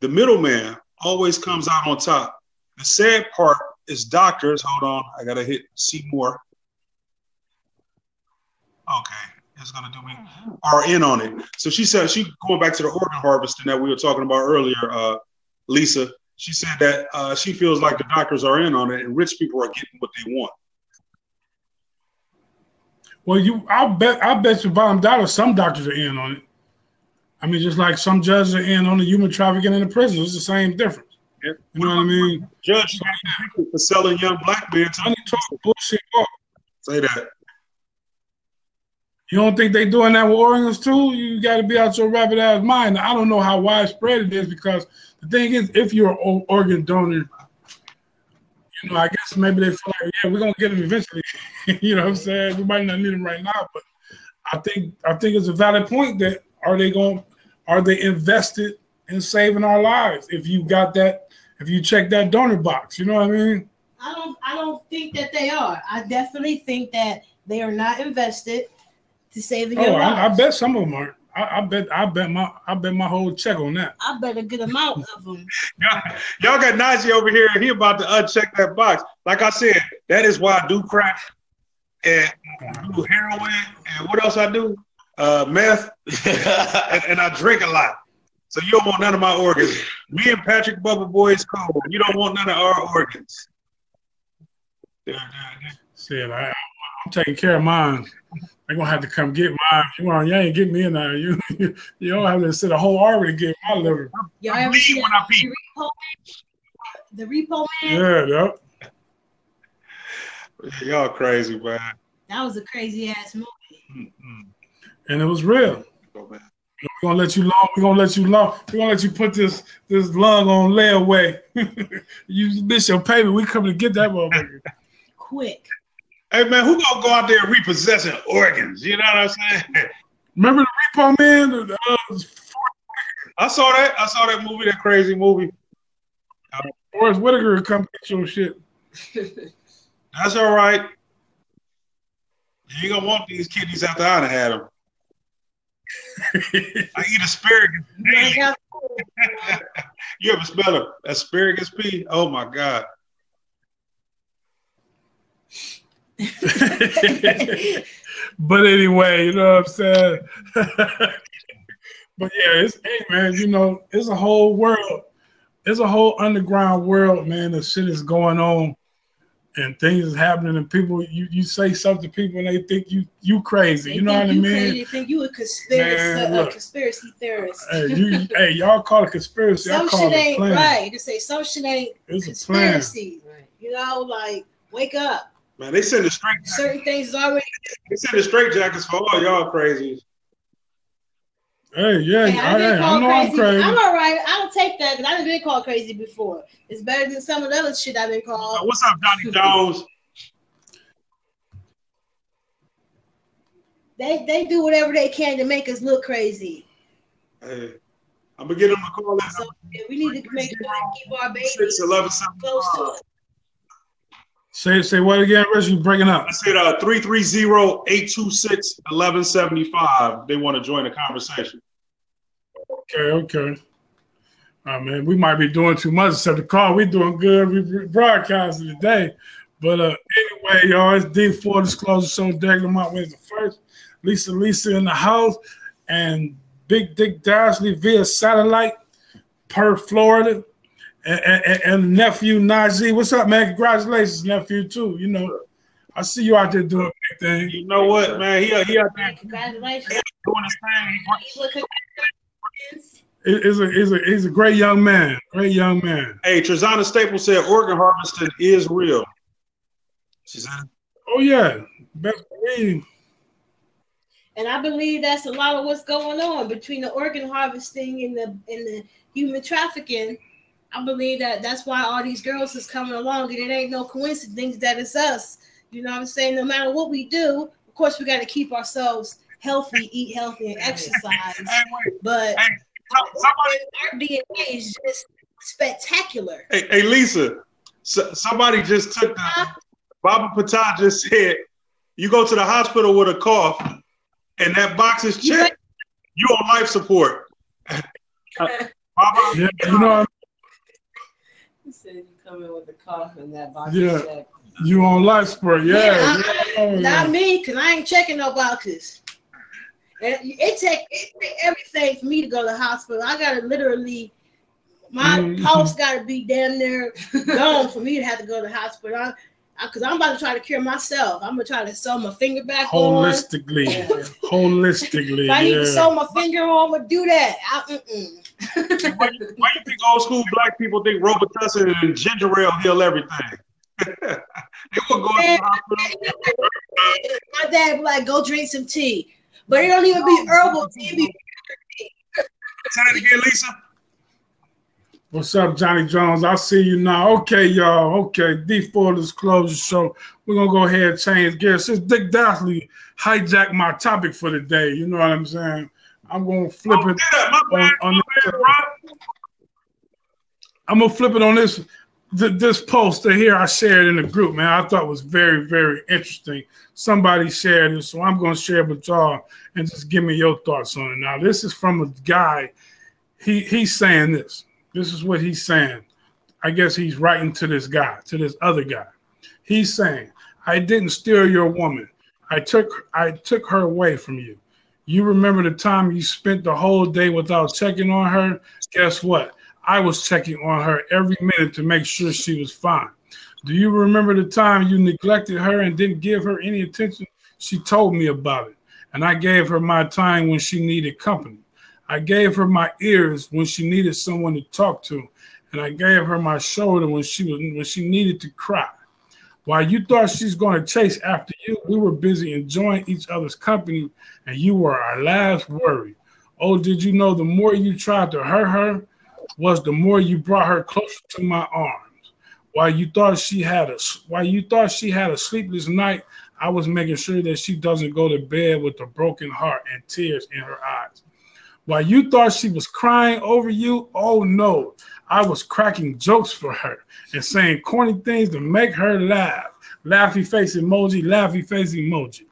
The middleman always comes out on top. The sad part is doctors. Hold on, I gotta hit see more. Okay, it's gonna do me. Are in on it. So she said she going back to the organ harvesting that we were talking about earlier. Uh, Lisa, she said that uh, she feels like the doctors are in on it, and rich people are getting what they want. Well, you, I bet, I bet you bottom dollar, some doctors are in on it. I mean, just like some judges are in on the human trafficking in the prison. It's the same difference. Yeah. You know what I mean? Judge for selling young black men to Money talk, bullshit walk. say that. You don't think they doing that with organs too? You got to be out your rabbit ass mind. I don't know how widespread it is because the thing is, if you're an organ donor, you know, I guess maybe they feel like, yeah, we're gonna get them eventually. (laughs) you know what I'm saying? We might not need them right now, but I think I think it's a valid point that are they going are they invested in saving our lives? If you got that, if you check that donor box, you know what I mean? I don't I don't think that they are. I definitely think that they are not invested to saving Oh, your I, I bet some of them aren't. I, I bet I bet my I bet my whole check on that. I bet a good amount of them. (laughs) Y'all, y'all got Najee over here. He about to uncheck that box. Like I said, that is why I do crack and do heroin and what else I do? Uh, meth (laughs) and, and I drink a lot. So you don't want none of my organs. Me and Patrick Bubba Boy is cool. You don't want none of our organs. Yeah, yeah, yeah. Said I, I'm taking care of mine. They're gonna have to come get mine. You want you ain't get me in there. (laughs) You you, you don't have to sit a whole hour to get my liver. Y'all I ever bleed see when I that pee. repo man? The repo man? Yeah, yep. Y'all crazy, man. That was a crazy ass movie. Mm-mm. And it was real. Oh, man. We're gonna let you long. We're gonna let you long. We're gonna let you put this this lung on layaway. (laughs) you miss your payment. We come to get that motherfucker. Quick. Hey man, who gonna go out there repossessing organs? You know what I'm saying? (laughs) Remember the repo man? Uh, I saw that. I saw that movie, that crazy movie. Forest Whitaker come get your shit. (laughs) That's all right. You ain't gonna want these kidneys after I done had them. (laughs) I eat asparagus. You ain't daily. got- you ever smell a asparagus pea? Oh my god. (laughs) but anyway, you know what I'm saying? (laughs) but yeah, it's hey man, you know, it's a whole world. It's a whole underground world, man. The shit is going on and things is happening and people you, you say something to people and they think you you crazy. They You know what I you mean? crazy, They think you a conspiracy, Man, a look. conspiracy theorist. Hey, you, hey, y'all call it conspiracy. I some call shit it a ain't plan. right. Just say some shit ain't It's a conspiracy. You know, like wake up. Man, they send the straight Certain things is already. they send the straight jackets for all y'all crazy. Hey, yeah, Hey, I, I've been I, I called know I'm crazy. crazy. I'm all right. I don't take that because I've been called crazy before. It's better than some of the other shit I've been Uh, called. what's up, Johnny Jones? They they do whatever they can to make us look crazy. Hey, I'm gonna get them to call in So yeah, we need to make sure to keep our baby six eleven seven close to us. Say say what again, Rich? You breaking up? I said uh 330-826-1175. They want to join the conversation. Okay, okay. Oh man, we might be doing too much except the call. We doing good. We broadcasting today. But uh anyway, y'all, it's D four disclosure show. Derek Lamont wins the first. Lisa Lisa in the house and Big Dick Dashley via satellite per Florida. And, and, and nephew Najee, what's up, man? Congratulations, nephew, too. You know, I see you out there doing big thing. You know what, man? He he out there Congratulations. doing his thing. Look at He- He's a, he's, a, he's a great young man. Great young man. Hey, Trezana Staples said organ harvesting is real. She said, Oh, yeah. Best believe. And I believe that's a lot of what's going on between the organ harvesting and the and the human trafficking. I believe that that's why all these girls is coming along, and it ain't no coincidence that it's us. You know what I'm saying? No matter what we do, of course, we got to keep ourselves healthy, eat healthy, and exercise. hey, But hey, somebody, our DNA is just spectacular. hey, hey, Lisa, so, somebody just took the, Baba Patah just said, you go to the hospital with a cough and that box is checked, you on life support. (laughs) Baba, Yeah, you know, He said you come in with a cough and that box Yeah. is checked. you on life support. Yeah. Yeah, yeah, yeah. Not me, because I ain't checking no boxes. And it take it take everything for me to go to the hospital. I gotta literally my Mhm. pulse gotta be damn near gone for me to have to go to the hospital. I, Cause I'm about to try to cure myself. I'm gonna try to sew my finger back on. Holistically. (laughs) Holistically. If I need to yeah. sew my finger on, I'm gonna do that. I, why, you- why you think old school black people think Robitussin and ginger ale heal everything? (laughs) they were going to the hospital. My dad be like, go drink some tea. But it don't even be herbal tea. It be (laughs) Say that again, Lisa. What's up, Johnny Jones? I see you now. Okay, y'all. Okay, D4 disclosure show. We're gonna go ahead and change gears. Since Dick Dashley hijacked my topic for the day, you know what I'm saying? I'm gonna flip Oh, it on, on this, bad. I'm gonna flip it on this th- this poster here I shared in the group, man. I thought was very, very interesting. Somebody shared it, so I'm gonna share it with y'all and just give me your thoughts on it. Now, this is from a guy. He he's saying this. This is what he's saying. I guess he's writing to this guy, to this other guy. He's saying, "I didn't steal your woman. I took I took her away from you. You remember the time you spent the whole day without checking on her? Guess what? I was checking on her every minute to make sure she was fine. Do you remember the time you neglected her and didn't give her any attention? She told me about it, and I gave her my time when she needed company. I gave her my ears when she needed someone to talk to, and I gave her my shoulder when she was when she needed to cry. While you thought she's going to chase after you, we were busy enjoying each other's company, and you were our last worry. Oh, did you know the more you tried to hurt her, was the more you brought her closer to my arms. While you thought she had a while you thought she had a sleepless night, I was making sure that she doesn't go to bed with a broken heart and tears in her eyes. While you thought she was crying over you, oh no, I was cracking jokes for her and saying corny things to make her laugh. Laughy face emoji, laughy face emoji.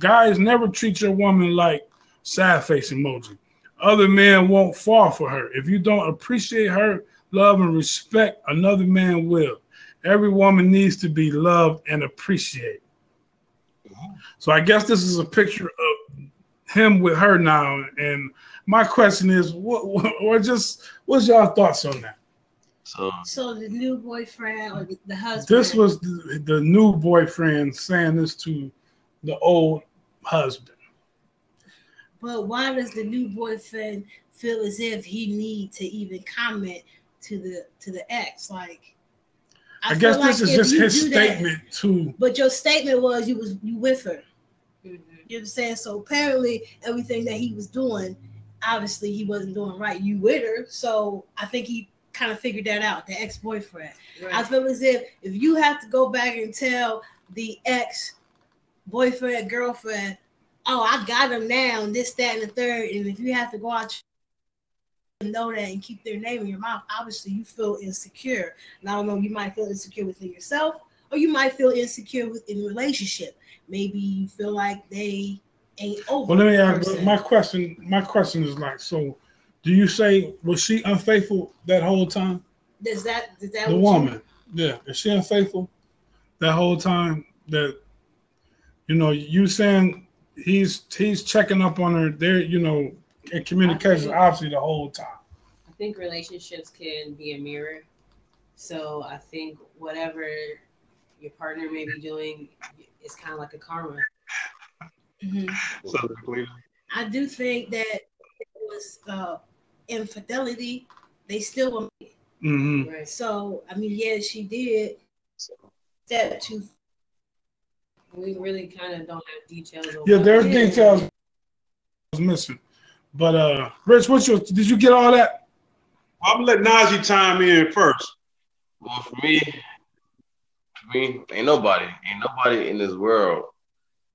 Guys never treat your woman like sad face emoji. Other men won't fall for her. If you don't appreciate her, love, and respect, another man will. Every woman needs to be loved and appreciated. So I guess this is a picture of him with her now. And my question is, what, what just what's y'all thoughts on that? So So the new boyfriend or the husband. This was the, the new boyfriend saying this to the old husband. But why does the new boyfriend feel as if he need to even comment to the to the ex? Like, I, feel guess like this is just his do that- statement to but your statement was you was you with her. Mhm. You know what I'm saying? So apparently everything that he was doing, obviously he wasn't doing right. You with her, so I think he kind of figured that out. The ex boyfriend. I feel as if if you have to go back and tell the ex boyfriend, girlfriend, oh, I got him now, and this, that, and the third, and if you have to go out and know that and keep their name in your mouth, obviously you feel insecure. And I don't know, you might feel insecure within yourself, or you might feel insecure within the relationship. Maybe you feel like they ain't over. Well, let me ask my question. My question is like, so do you say was she unfaithful that whole time? Does that does that The what you- woman, yeah, is she unfaithful that whole time? That you know, you saying he's he's checking up on her. There, you know, in communication obviously the whole time. I think relationships can be a mirror. So I think whatever your partner may be doing is kind of like a karma. Mhm. So, I do think that it was uh, infidelity. They still were. hmm Right. So I mean, yeah, she did step too. We really kind of don't have details. on Yeah, what there's details was missing. But uh, Rich, what's your? Did you get all that? I'm gonna let Najee chime in first. Well, for me, for me, ain't nobody, ain't nobody in this world,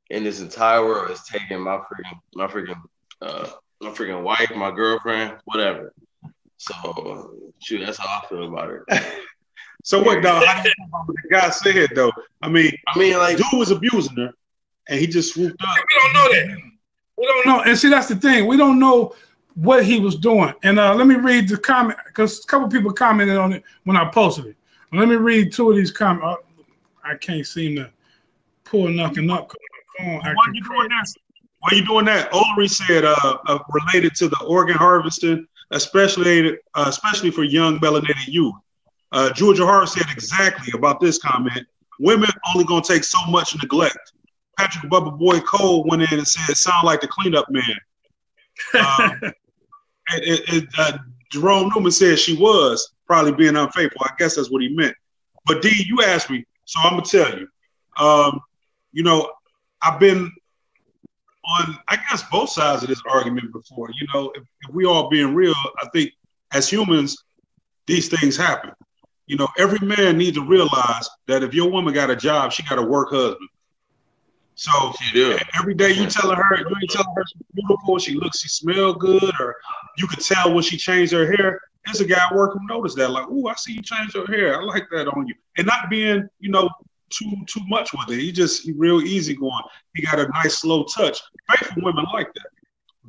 in this entire world, is taking my freaking, my freaking, uh, my freaking wife, my girlfriend, whatever. So, shoot, that's how I feel about it. (laughs) So what, dog? How do you about what the guy said though? I mean, I mean, like, dude was abusing her, and he just swooped up. We don't know that. We don't know. And see, that's the thing. We don't know what he was doing. And uh, let me read the comment because a couple people commented on it when I posted it. Let me read two of these comments. Uh, I can't seem to pull nothing up. up. 'cause my phone Why acting you doing that? Why you doing that? Ulrich said, uh, uh, related to the organ harvesting, especially uh, especially for young melanated youth. Uh, Georgia Hart said exactly about this comment. Women only gonna take so much neglect. Patrick Bubba Boy Cole went in and said, "Sound like the cleanup man." Um, (laughs) and- and, uh, Jerome Newman said she was probably being unfaithful. I guess that's what he meant. But D, you asked me, so I'm gonna tell you. Um, you know, I've been on, I guess, both sides of this argument before. You know, if, if we all being real, I think as humans, these things happen. You know, every man needs to realize that if your woman got a job, she got a work husband. So every day you telling her, you ain't telling her she's beautiful, she looks, she smell good, or you could tell when she changed her hair. There's a guy at work who noticed that, like, "Ooh, I see you change your hair. I like that on you," and not being, you know, too too much with it. He just he real easy going. He got a nice slow touch. Faithful women like that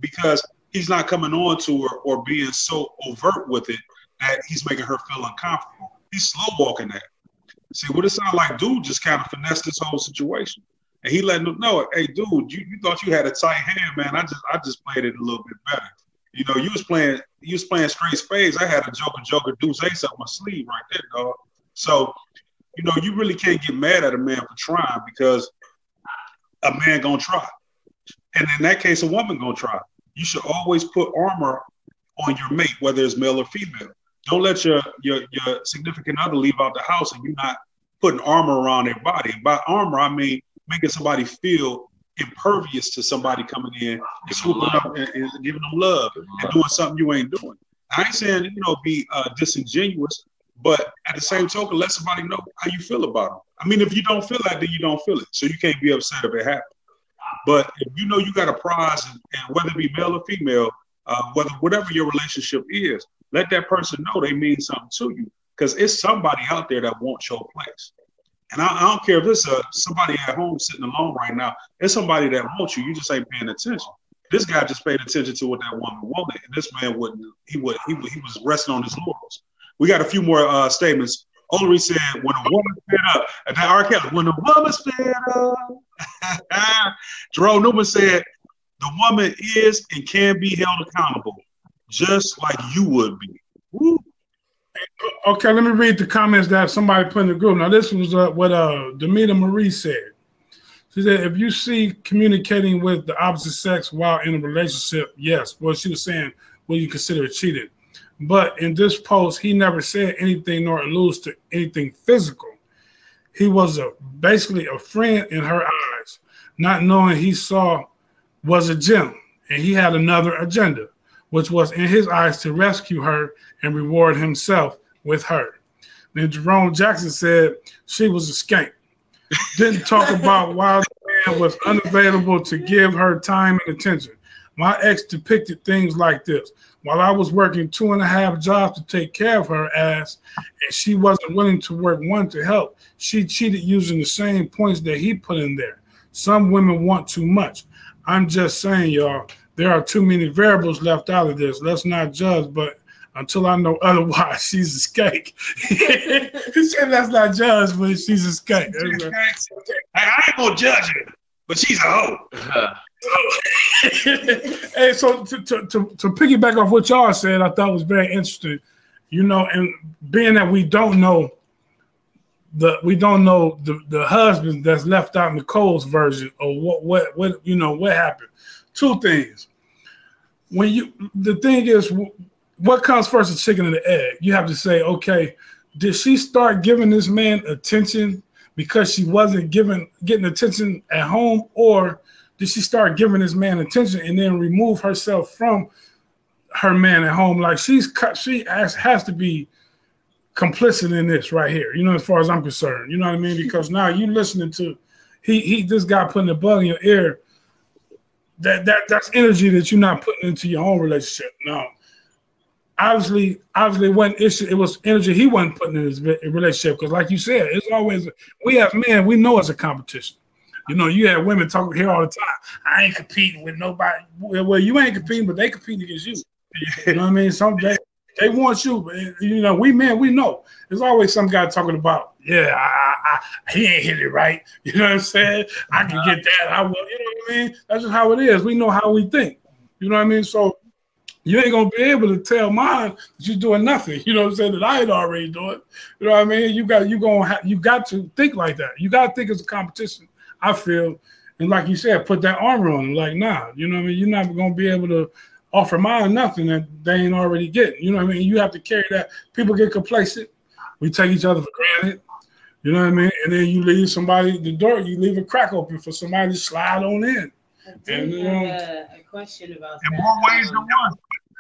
because he's not coming on to her or being so overt with it that he's making her feel uncomfortable. He's slow walking that. See, what it sound like, dude, just kind of finessed this whole situation. And he letting them know, hey, dude, you, you thought you had a tight hand, man. I just I just played it a little bit better. You know, you was playing you was playing straight spades. I had a joker joker deuce ace up my sleeve right there, dog. So, you know, you really can't get mad at a man for trying because a man gonna try. And in that case, a woman gonna try. You should always put armor on your mate, whether it's male or female. Don't let your your your significant other leave out the house and you're not putting armor around their body. And by armor, I mean making somebody feel impervious to somebody coming in and swooping up and, and giving them love and doing something you ain't doing. I ain't saying you know be uh, disingenuous, but at the same token, let somebody know how you feel about them. I mean, if you don't feel that, then you don't feel it, so you can't be upset if it happens. But if you know you got a prize, and, and whether it be male or female, uh, whether whatever your relationship is, let that person know they mean something to you because it's somebody out there that wants your place. And I, I don't care if it's a, somebody at home sitting alone right now. It's somebody that wants you. You just ain't paying attention. This guy just paid attention to what that woman wanted, and this man wouldn't. He would. He, would, he was resting on his laurels. We got a few more uh, statements. Ulrich said, "When a woman fed up," and that R. Kelly, "When a woman's fed up." (laughs) Jerome Newman said, "The woman is and can be held accountable, just like you would be." Woo. Okay, let me read the comments that somebody put in the group. Now, this was uh, what uh, Demeter Marie said. She said, if you see communicating with the opposite sex while in a relationship, yes. Well, she was saying, will you consider it cheated? But in this post, he never said anything nor alludes to anything physical. He was a basically a friend in her eyes, not knowing he saw was a gem, and he had another agenda, which was in his eyes to rescue her and reward himself with her. Then Jerome Jackson said she was a skank. Didn't talk about why the man was unavailable to give her time and attention. My ex depicted things like this. While I was working two and a half jobs to take care of her ass, and she wasn't willing to work one to help. She cheated using the same points that he put in there. Some women want too much. I'm just saying, y'all, there are too many variables left out of this. Let's not judge, but until I know (laughs) otherwise, she's a skate. (laughs) he said let's not judge, but she's a skate. I ain't gonna judge her, but she's a hoe. Uh-huh. (laughs) hey, so to, to, to, to piggyback off what y'all said, I thought was very interesting. You know, and being that we don't know the we don't know the, the husband that's left out in the Cole's version or what what what you know what happened. Two things. When you the thing is what comes first, the chicken and the egg? You have to say, okay, did she start giving this man attention because she wasn't giving getting attention at home, or did she start giving this man attention and then remove herself from her man at home? Like she's cut, she has, has to be complicit in this right here. You know, as far as I'm concerned, you know what I mean? Because now you listening to he he this guy putting a bug in your ear. That that that's energy that you're not putting into your own relationship. Now, obviously, obviously, it wasn't issue. It was energy he wasn't putting in his relationship because, like you said, it's always we as men we know it's a competition. You know, you have women talking here all the time. I ain't competing with nobody. Well, you ain't competing, but they competing against you. You know what I mean? Some they, they want you, but you know, we men, we know. There's always some guy talking about, yeah, I, I, he ain't hit it right. (laughs) You know what I'm saying? I can get that. I will. You know what I mean? That's just how it is. We know how we think. You know what I mean? So you ain't gonna be able to tell mine that you're doing nothing. (laughs) You know what I'm saying? That I ain't already doing. You know what I mean? You got you gonna have you got to think like that. You got to think it's a competition. I feel, and like you said, put that armor on. Like nah, you know what I mean? You're not gonna be able to offer mine nothing that they ain't already getting. You know what I mean? You have to carry that. People get complacent. We take each other for granted. You know what I mean? And then you leave somebody the door. You leave a crack open for somebody to slide on in. I did and, have a, a, question about in that. more ways than one.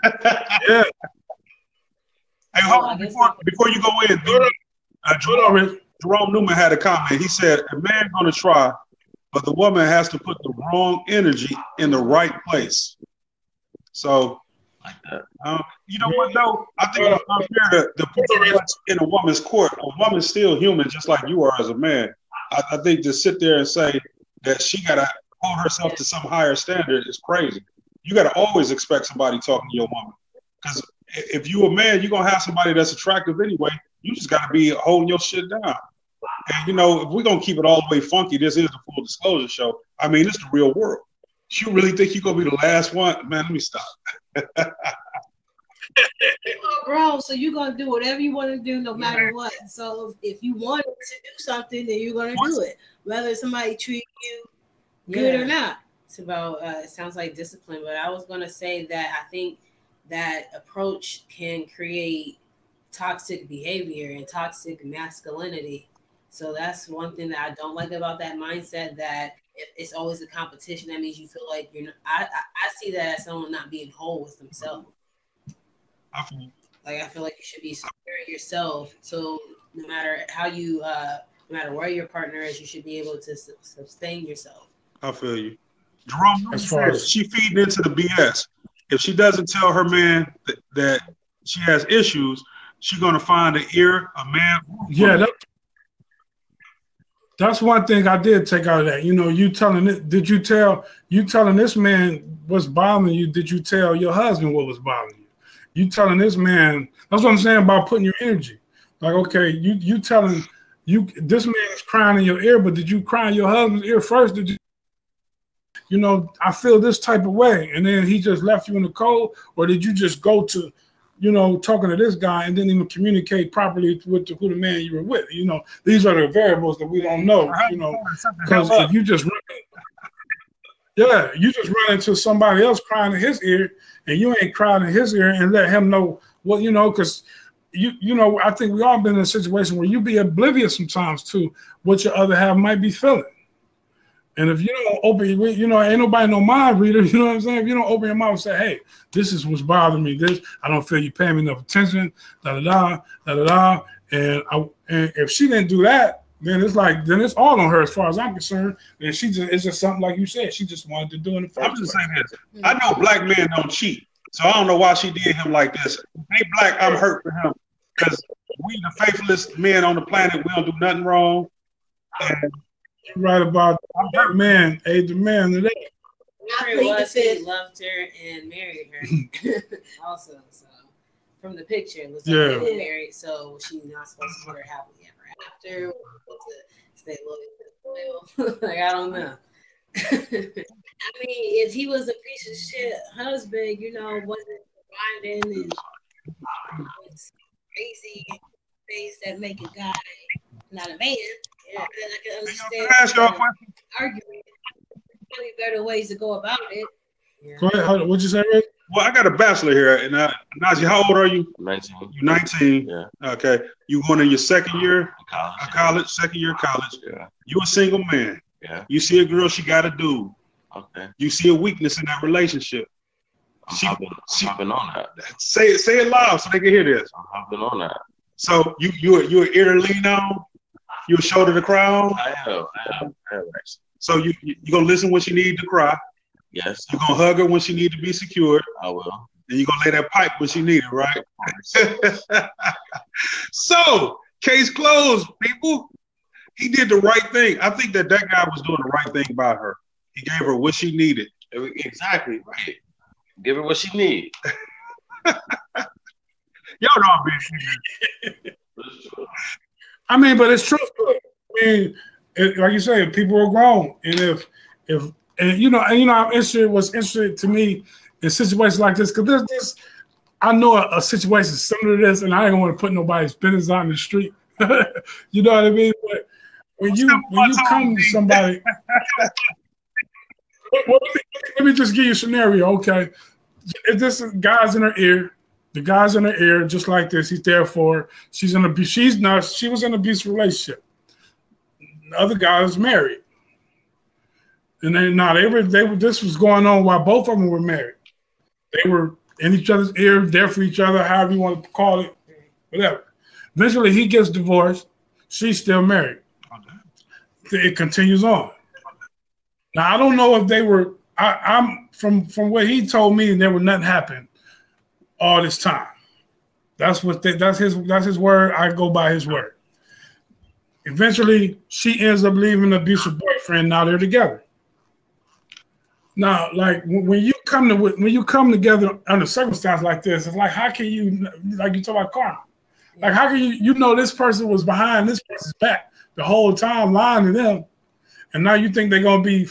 (laughs) yeah. Hey, hold on, before, before you go in, uh, Jerome, Jerome Newman had a comment. He said, "A man going to try, but the woman has to put the wrong energy in the right place." So, like. Um, you know what though? I think it's unfair to, put in a woman's court. A woman's still human, just like you are as a man. I, I think to sit there and say that she got to hold herself to some higher standard is crazy. You got to always expect somebody talking to your woman. Because if you a man, you're gonna have somebody that's attractive anyway. You just got to be holding your shit down. And you know, if we're gonna keep it all the way funky, this is the full disclosure show. I mean, it's the real world. You really think you're gonna be the last one? Man, let me stop. (laughs) Bro, so you're gonna do whatever you want to do, no matter what. So if you wanted to do something, then you're gonna do it, whether somebody treat you good yeah. or not. It's about. Uh, it sounds like discipline, but I was gonna say that I think that approach can create toxic behavior and toxic masculinity. So that's one thing that I don't like about that mindset. That it's always a competition, that means you feel like you're. Not, I, I, I see that as someone not being whole with themselves. Like I feel like you should be secure yourself. So no matter how you, uh, no matter where your partner is, you should be able to su- sustain yourself. I feel you. Jerome as far as she feeding into the BS. If she doesn't tell her man that, that she has issues, she's gonna find an ear, a man. Yeah, that, that's one thing I did take out of that. You know, you telling it. Did you tell you telling this man what's bothering you? Did you tell your husband what was bothering you? You telling this man. That's what I'm saying about putting your energy. Like, okay, you you telling you this man is crying in your ear, but did you cry in your husband's ear first? Did you you know, I feel this type of way, and then he just left you in the cold, or did you just go to, you know, talking to this guy and didn't even communicate properly with the, who the man you were with? You know, these are the variables that we don't know. You know, because if you just run, yeah, you just run into somebody else crying in his ear, and you ain't crying in his ear and let him know what you know, because you you know, I think we all been in a situation where you be oblivious sometimes to what your other half might be feeling. And if you don't open, you know, ain't nobody no mind reader. (laughs) You know what I'm saying? If you don't open your mouth and say, "Hey, this is what's bothering me. This I don't feel you paying me enough attention." Da da da da da da. And I, and if she didn't do that, then it's like then it's all on her as far as I'm concerned. And she just it's just something like you said. She just wanted to do it. I'm just saying this. I know black men don't cheat. So I don't know why she did him like this. Hey, black, I'm hurt for him because we the faithless men on the planet. We don't do nothing wrong. And You're right about that man, hey, the man today. I think was he fifth. loved her and married her (laughs) (laughs) also. So from the picture, it looks like Yeah. they were married. So she's not supposed to put her happily ever after? Was she supposed to stay loyal to the oil? (laughs) like I don't know. I mean, if he was a piece of shit husband, you know, wasn't providing and was crazy things that make a guy not a man, yeah, then I can understand can I ask y'all a question? argument. Probably better ways to go about it. Yeah. Go ahead. What'd you say, Rick? Well, I got a bachelor here, and uh, Najee, how old are you? 19 You're 19. Yeah. Okay. You going in your second year college. of college, second year of college. Yeah. You a single man. Yeah. You see a girl, she got a dude. Okay. You see a weakness in that relationship. I'm She- hopping, I'm she- hopping on that. Say it, say it loud so they can hear this. I'm hopping on that. So you you you an ear lean on, you a shoulder to cry on. I have. I have. I actually. So you you gonna listen when she need to cry. Yes, You gonna hug her when she need to be secured, I will. and you gonna lay that pipe when she need it, right? (laughs) so case closed, people. He did the right thing. I think that that guy was doing the right thing by her. He gave her what she needed. Exactly. Right. Give her what she need. (laughs) Y'all know I'm being. (laughs) I mean, but it's true. I mean, it, like you say, people are grown, and if if and you know, and you know, I'm interested. What's interesting to me in situations like this because there's this. I know a, a situation similar to this, and I gonna want to put nobody's business out in the street. (laughs) you know what I mean? But when you when you come to somebody, (laughs) let, me, let me just give you a scenario, okay? If this guys in her ear, the guy's in her ear, just like this. He's there for her. She's in a she's not she was in an abusive relationship. The other guy is married. And they now they were they were this was going on while both of them were married. They were in each other's ear, there for each other, however you want to call it, whatever. Eventually he gets divorced, she's still married. It continues on. Now I don't know if they were I, I'm from from what he told me, there was nothing happened all this time. That's what they, that's his that's his word. I go by his word. Eventually, she ends up leaving the abusive boyfriend. Now they're together. Now, like when you come to when you come together under circumstance like this, it's like how can you like you talk about karma? Like how can you you know this person was behind this person's back the whole time, lying to them, and now you think they're gonna be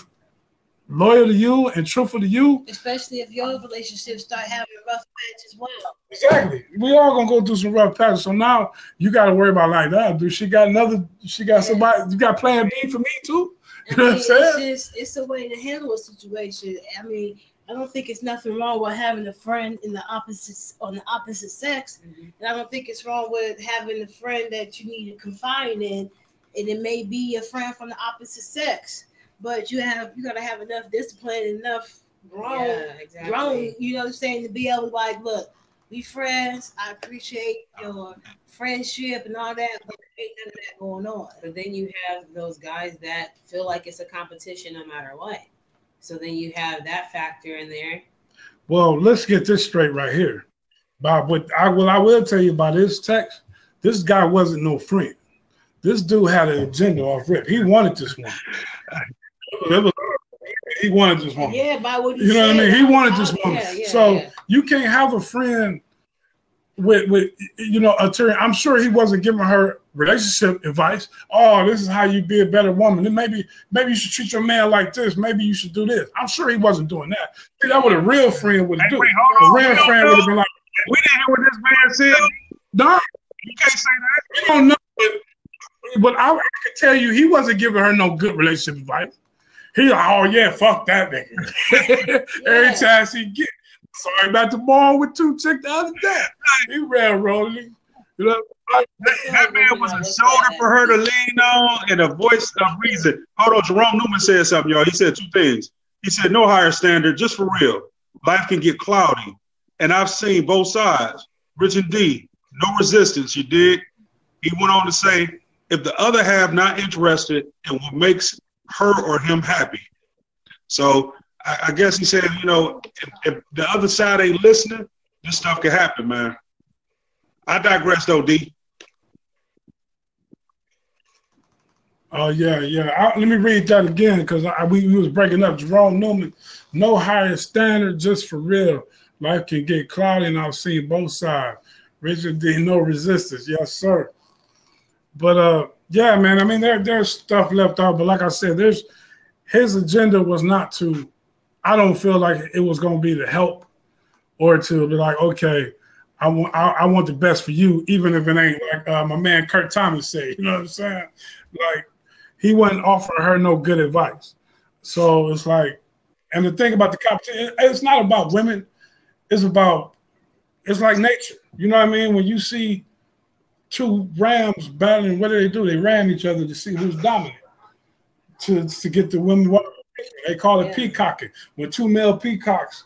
loyal to you and truthful to you? Especially if your relationship start having rough patches as well. Exactly. We all gonna go through some rough patches. So now you got to worry about like that. Do she got another? She got somebody? You got Plan B for me too? You know what I'm it's saying? just it's a way to handle a situation. I mean, I don't think it's nothing wrong with having a friend in the opposite on the opposite sex, Mhm. and I don't think it's wrong with having a friend that you need to confide in, and it may be a friend from the opposite sex, but you have you gotta have enough discipline, enough grown, Yeah, exactly. grown. You know what I'm saying to be able to like, look, we friends. I appreciate your friendship and all that, but ain't none of that going on. But then you have those guys that feel like it's a competition no matter what. So then you have that factor in there. Well, let's get this straight right here. Bob, what I will I will tell you about this text. This guy wasn't no friend. This dude had an agenda off rip. He wanted this one. (laughs) It was- he wanted this one. Yeah, by what he You know what I mean? He wanted this yeah, woman. yeah, so yeah. you can't have a friend with with you know a Tyrion. I'm sure he wasn't giving her relationship advice. Oh, this is how you be a better woman. Then maybe maybe you should treat your man like this. Maybe you should do this. I'm sure he wasn't doing that. See, that what a real friend would Hey, do. wait, A real friend would have been like, We didn't hear what this man said. "Nah, You can't say that. you don't know." But, but I, I can tell you, he wasn't giving her no good relationship advice. He like, oh yeah, fuck that nigga. (laughs) Every time she get sorry about the ball with two chick the other day. He railroaded. You know, like, That man was a shoulder for her to lean on and a voice of reason. Hold on, Jerome Newman said something, y'all. He said two things. He said, no higher standard, just for real. Life can get cloudy. And I've seen both sides. Rich and D, no resistance, you dig? He went on to say, if the other half not interested in what makes her or him happy. So I, I guess he said, you know, if, if the other side ain't listening, this stuff can happen, man. I digress, though, D. Oh yeah, yeah. I, let me read that again because we, we was breaking up. Jerome Newman, no higher standard, just for real. Life can get cloudy, and I've seen both sides. Rich and D, no resistance, yes sir. But uh, yeah, man. I mean, there there's stuff left out, but like I said, there's his agenda was not to. I don't feel like it was going to be to help or to be like, okay, I want I, I, want the best for you, even if it ain't like uh, my man Kurt Thomas said. (laughs) You know what I'm saying? Like he wasn't offering her no good advice. So it's like, and the thing about the competition, it's not about women. It's about, it's like nature. You know what I mean? When you see two rams battling, what do they do? They ram each other to see who's dominant. To, to get the women, they call it yeah. peacocking. When two male peacocks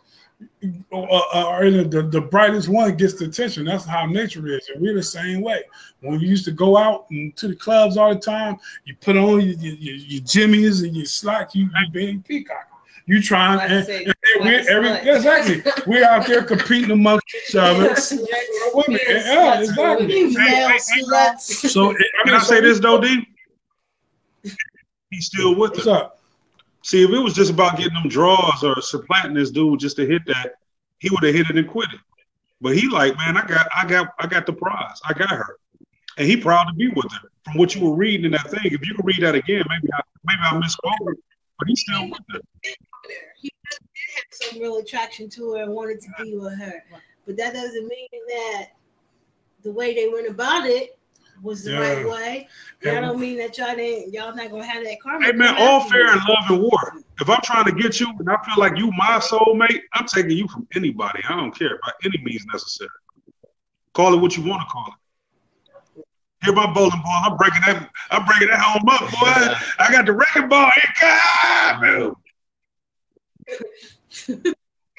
are uh, the, the brightest one gets the attention. That's how nature is. And we're the same way. When we used to go out and to the clubs all the time, you put on your, your, your jimmies and your slacks, you, you being peacock. You trying and, and we're every exactly we're out there competing amongst each (laughs) other. women. Yeah, exactly. so I can I say this though, D? He's still with us. Up? See, if it was just about getting them draws or supplanting this dude just to hit that, he would have hit it and quit it. But he like, man, I got, I got, I got the prize. I got her, and he proud to be with her. From what you were reading in that thing, if you could read that again, maybe I, maybe I misquoted, but he's still with her. He had some real attraction to her and wanted to be with her, but that doesn't mean that the way they went about it was the yeah. right way. That don't mean that y'all didn't y'all not gonna have that karma. Hey man, all fair in love and war. If I'm trying to get you and I feel like you my soulmate, I'm taking you from anybody. I don't care by any means necessary. Call it what you want to call it. Here my bowling ball. I'm breaking that. I'm breaking that home up, boy. (laughs) I got the wrecking ball.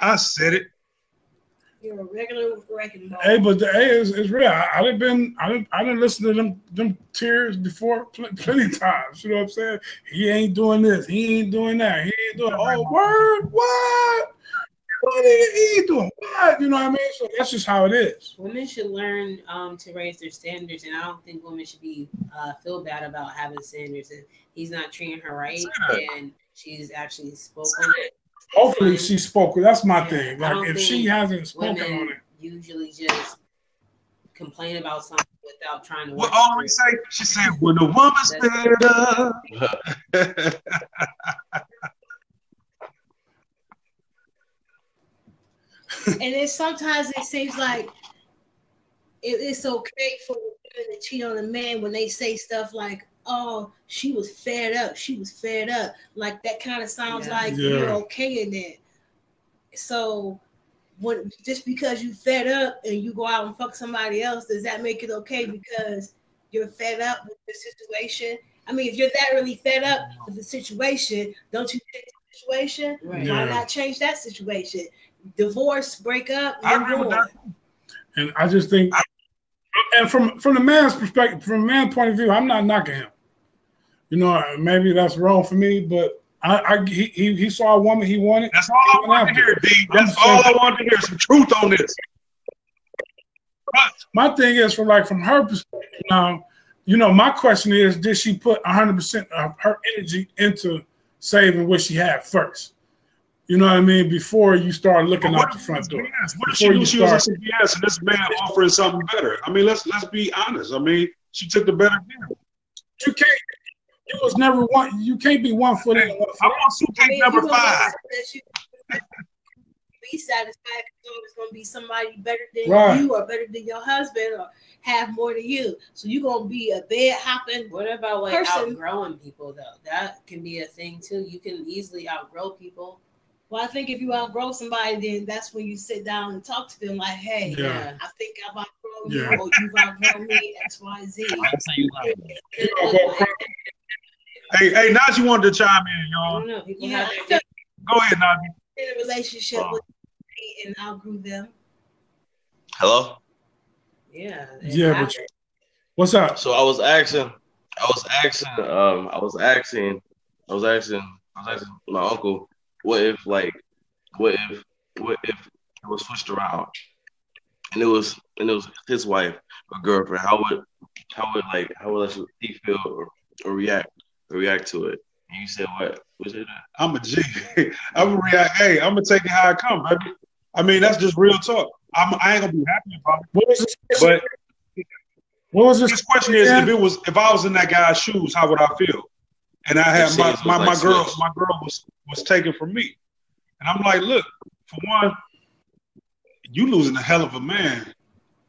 I said it. You're a regular wrecking ball. Hey, but the, hey, it's, it's real. I, I didn't been I didn't I didn't listen to them them tears before pl- (laughs) plenty times. You know what I'm saying? He ain't doing this. He ain't doing that. He ain't doing. Oh, word, what? What is he doing? What? You know what I mean? So that's just how it is. Women should learn um, to raise their standards, and I don't think women should be uh, feel bad about having standards. And he's not treating her right, and she's actually spoken Hopefully she spoke. That's my yeah, thing. Like if she hasn't spoken on it, usually just complain about something without trying to. Well, always say she said when a woman's better. and then sometimes it seems like it, it's okay for women to cheat on a man when they say stuff like, oh, she was fed up. She was fed up. Like that kind of sounds yeah. like yeah. you're okay in it. So when just because you fed up and you go out and fuck somebody else, does that make it okay because you're fed up with the situation? I mean, if you're that really fed up with the situation, don't you take the situation? Right. Why not change that situation? Divorce, break up, I agree with that. And I just think, and from from the man's perspective, from a man's point of view, I'm not knocking him you know, maybe that's wrong for me, but I, I he, he saw a woman he wanted. That's all I want to hear, D. That's all I wanted to hear. Some truth on this. My thing is from like from her perspective now, you know, my question is, did she put 100 percent of her energy into saving what she had first? You know what I mean? Before you start looking out the front door. What if she knew she was a CPS and this man offering something better? I mean, let's let's be honest. I mean, she took the better deal. You can't you was never one. You can't be one foot in. One foot I want to take number five. Be satisfied because it's going to be somebody better than right. you or better than your husband or have more than you. So you're going to be a bed hopping. What about like person. outgrowing people though? That can be a thing too. You can easily outgrow people. Well, I think if you outgrow somebody, then that's when you sit down and talk to them like, hey, yeah. I think I've outgrown yeah. you or you've outgrown me, X, Y, Z. (laughs) Hey, hey, Najee wanted to chime in, y'all. Yeah, Go ahead, Najee. In a relationship oh. with me and outgrew them. Hello. Yeah. Yeah, but what's up? So I was asking, I was asking, um, I was asking, I was asking, I was asking my uncle, what if, like, what if what if it was switched around and it was and it was his wife or girlfriend? How would how would like how would he feel or, or react or react to it? And you said what? Was it? I'm a G. (laughs) I'm a react. Hey, I'm gonna take it how I come, baby. I mean, that's just real talk. I'm, I ain't gonna be happy about it. What was this? But What was this? this question is, if it was, if I was in that guy's shoes, how would I feel? And I had It my, my, like my girl, switch. my girl was was taken from me, and I'm like, look, for one, you losing a hell of a man.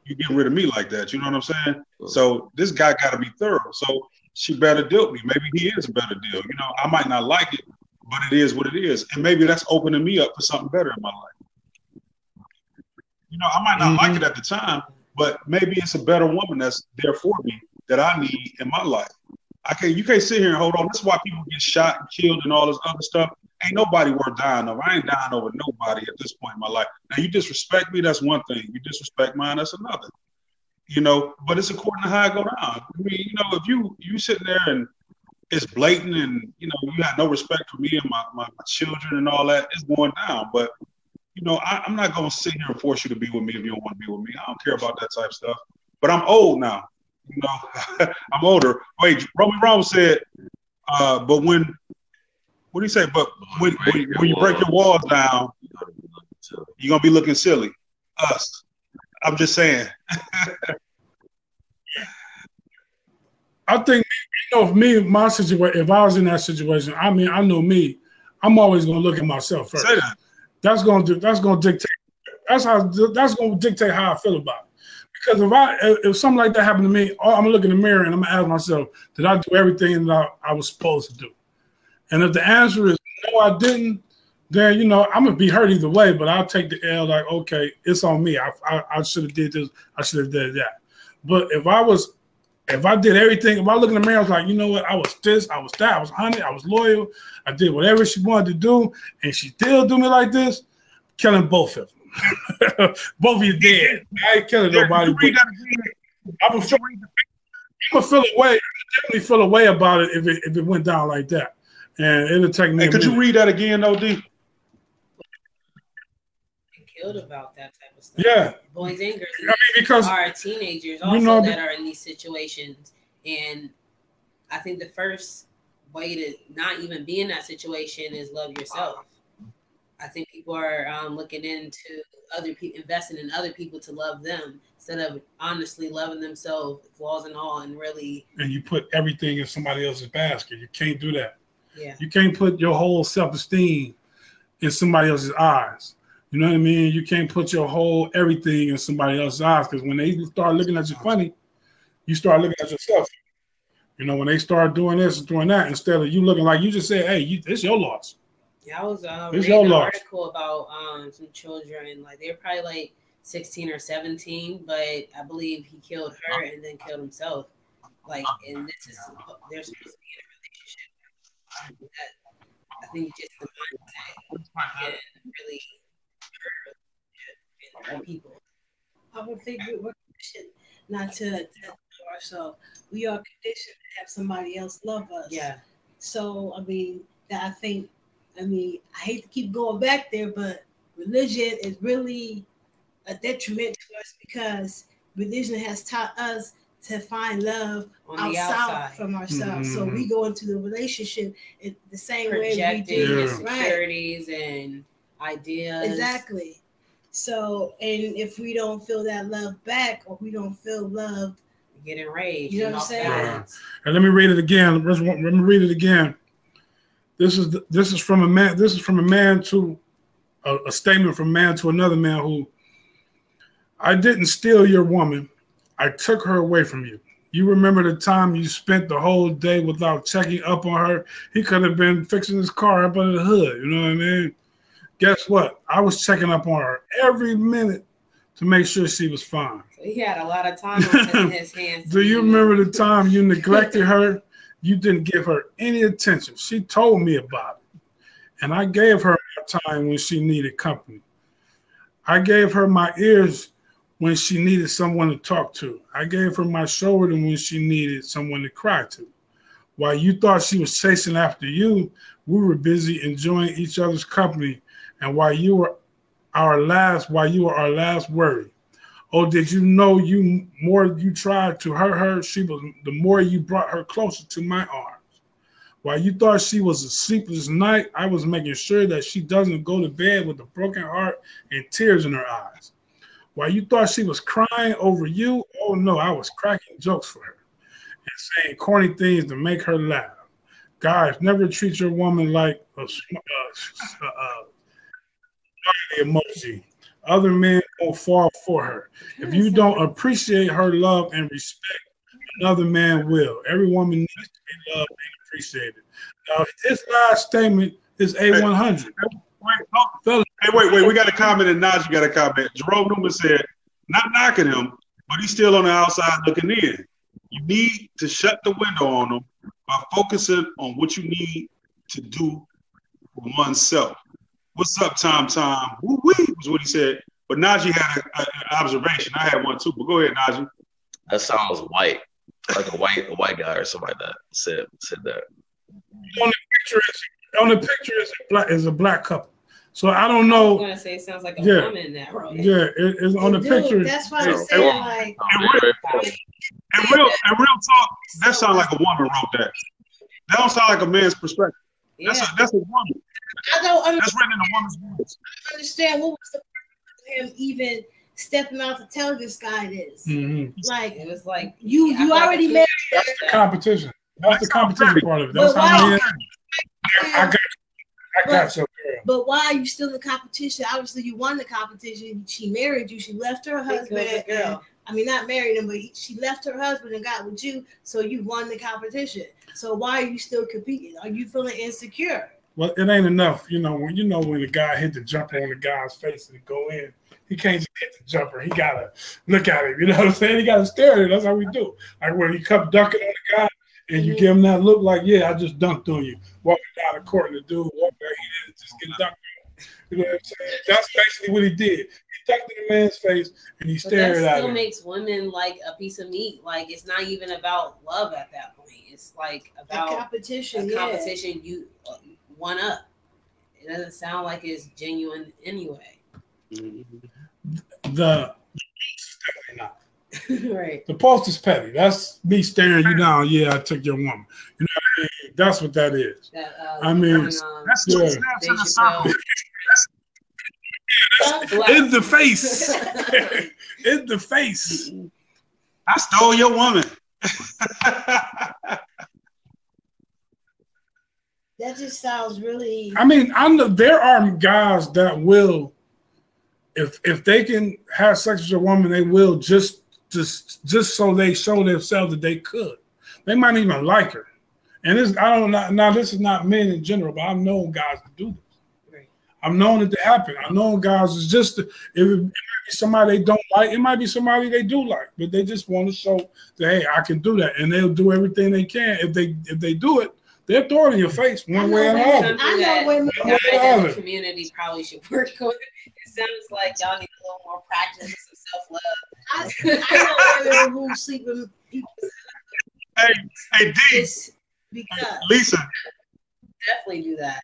You getting rid of me like that. You know what I'm saying? So this guy got to be thorough. So she better deal with me. Maybe he is a better deal. You know, I might not like it, but it is what it is, and maybe that's opening me up for something better in my life. You know, I might not like mm-hmm. it at the time, but maybe it's a better woman that's there for me that I need in my life. I can't. You can't sit here and hold on. That's why people get shot and killed and all this other stuff. Ain't nobody worth dying over. I ain't dying over nobody at this point in my life. Now you disrespect me, that's one thing. You disrespect mine, that's another. You know, but it's according to how I go down. I mean, you know, if you you sitting there and it's blatant and you know you have no respect for me and my, my, my children and all that, it's going down. But you know, I, I'm not gonna sit here and force you to be with me if you don't want to be with me. I don't care about that type of stuff. But I'm old now. You know, (laughs) I'm older. Wait, Roman Rome said, uh, but when what do you say? But when when, when you break your walls down, you're gonna be looking silly. Us. I'm just saying. (laughs) I think you know, if me, my situation, if I was in that situation, I mean, I know me, I'm always gonna look at myself first. That. That's gonna do. That's gonna dictate. That's how. That's gonna dictate how I feel about it. Because if I, if something like that happened to me, oh, I'm gonna look in the mirror and I'm gonna ask myself, did I do everything that I, I was supposed to do? And if the answer is no, I didn't, then you know I'm gonna be hurt either way. But I'll take the L. Like, okay, it's on me. I, I, I should have did this. I should have did that. But if I was if I did everything, if I look in the mirror, I was like, you know what? I was this, I was that, I was honey, I was loyal, I did whatever she wanted to do, and she still do me like this, killing both of them. (laughs) both of you dead. I ain't killing nobody. I'm gonna feel, I'm gonna feel a way. I definitely feel a way about it if it if it went down like that, and it'll take me. Hey, could you read that again, though, D? Killed about that type of stuff. Yeah, Boys and girls I mean because are teenagers You know, that are in these situations. And I think the first way to not even be in that situation is love yourself. I think people are um, looking into other people, investing in other people to love them instead of honestly loving themselves, flaws and all, and really, and you put everything in somebody else's basket. You can't do that. yeah. You can't put your whole self esteem in somebody else's eyes. You know what I mean? You can't put your whole everything in somebody else's eyes because when they start looking at you funny, you start looking at yourself. You know, when they start doing this and doing that, instead of you looking like you just said, "Hey, you, it's your loss." Yeah, I was uh, It's reading your an loss. article about um, some children, like they're probably like 16 or 17, but I believe he killed her and then killed himself. Like, and this is they're supposed to be in a relationship. That, I think just the mindset can really hurt hurt people. I would think we- we're conditioned not to, to love ourselves. We are conditioned to have somebody else love us. Yeah, So I mean, that I think, I mean, I hate to keep going back there, but religion is really a detriment to us because religion has taught us to find love on outside outside, from ourselves. So mm-hmm. we go into the relationship in the same way we projecting do. Yeah. insecurities and ideas. Exactly. So, and if we don't feel that love back, or we don't feel loved, Get enraged. You know what I'm saying? balance. And let me read it again. Let me let me read it again. This is this is from a man. This is from a man to a, a statement from man to another man who. I didn't steal your woman. I took her away from you. You remember the time you spent the whole day without checking up on her? He could have been fixing his car up under the hood. You know what I mean? Guess what? I was checking up on her every minute to make sure she was fine. He had a lot of time on his hands. (laughs) Do you remember the time you neglected her? You didn't give her any attention. She told me about it. And I gave her my time when she needed company. I gave her my ears when she needed someone to talk to. I gave her my shoulder when she needed someone to cry to. While you thought she was chasing after you, we were busy enjoying each other's company. And while you were our last while you were our last worry? Oh, did you know you more you tried to hurt her, she was the more you brought her closer to my arms. While you thought she was a sleepless night, I was making sure that she doesn't go to bed with a broken heart and tears in her eyes. While you thought she was crying over you, oh no, I was cracking jokes for her and saying corny things to make her laugh. Guys, never treat your woman like a, sm- uh, uh, smiley emoji. Other men won't fall for her. If you don't appreciate her love and respect, another man will. Every woman needs to be loved and appreciated. Now, his last statement is A100. Wait, oh, hey, wait, wait. We got a comment, and Najee got a comment. Jerome Newman said, "Not knocking him, but he's still on the outside looking in. You need to shut the window on him by focusing on what you need to do for oneself." What's up, Tom? Tom, woo wee was what he said. But Najee had a- a- an observation. I had one too. But go ahead, Najee. That sounds white, like a white a white guy or something like that said said that. on the picture is on the picture is a black is a black couple. So I don't know. I'm know. gonna say it sounds like a Yeah. woman in that role. Yeah, it, it's on the Dude, picture. That's why I'm Yeah. saying like And real, and real talk, that sounds like a woman wrote that. That don't sound like a man's perspective. Yeah. That's a, that's a woman. I don't under- That's written in a woman's voice. I don't understand what was the purpose of him even stepping out to tell this guy this. Mhm. Like it was like you, I you felt already like- married. That's the competition. That's the competition part of it. That's But how why- men. I got, I got your girl. But why are you still in the competition? Obviously, you won the competition. She married you. She left her husband. girl. I mean, not married him, but he, she left her husband and got with you. So you won the competition. So why are you still competing? Are you feeling insecure? Well, it ain't enough, you know. When you know when the guy hit the jumper on the guy's face and go in, he can't just hit the jumper. He gotta look at him. You know what I'm saying? He gotta stare at him. That's how we do. Like when he come dunking on the guy, and you give him that look, like, yeah, I just dunked on you. Walking down the court, and the dude there, he didn't just get dunked on. You know what I'm saying? That's basically what he did. He dunked in the man's face, and he But that stared at still makes women like a piece of meat. Like it's not even about love at that point. It's like The about competition, a yeah. competition you uh, one up. It doesn't sound like it's genuine anyway. The definitely (laughs) not. right. The post is petty. That's me staring you down. Yeah, I took your woman. You know what I mean? That's what that is. That, uh, I mean, on, um, That's Yeah. two snaps in Dave a circle. Chappelle. In the face. (laughs) In the face. I stole your woman. (laughs) That just sounds really. I mean, I know there are guys that will, if if they can have sex with a woman, they will just just just so they show themselves that they could. They might even like her. And this I don't know now this is not men in general, but I've known guys to do this. Right. I've known it to happen. I've known guys is just it, it might be somebody they don't like, it might be somebody they do like, but they just want to show that hey, I can do that, and they'll do everything they can. If they if they do it, they'll throw it in your face one way or another. I know that women- the guys One way or in the another. community probably should work on. It sounds like y'all need a little more practice and self love. I, I know women who sleep with people hey, hey, D, because. Lisa. Definitely do that.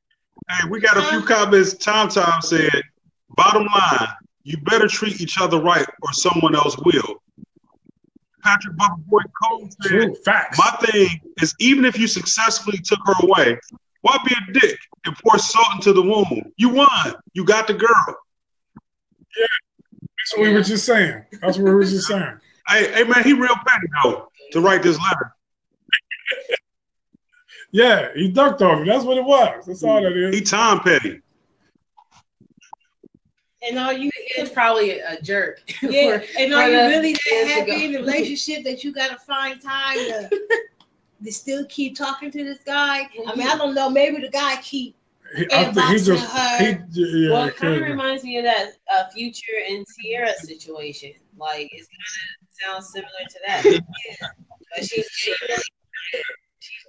Hey, we got a few comments. Tom Tom said, "Bottom line, you better treat each other right, or someone else will." Patrick Bubba Boy Cole said, True facts. My thing is, even if you successfully took her away, why be a dick and pour salt into the wound? You won. You got the girl. Yeah. That's what we were just saying. That's what we were just saying. Hey, hey man, he real petty though to write this letter. Yeah, he ducked off you. That's what it was. That's all that is. He is. Tom Petty. And are you It's probably a jerk. (laughs) yeah? For- And are you really that happy in the relationship that you gotta find time to, (laughs) to still keep talking to this guy? I mean, I don't know. Maybe the guy keep He, I think he just he yeah. well, it kind of reminds me of that uh, Future and Ciara situation. Like it's kind of sounds similar to that. (laughs) But she's genuinely, she's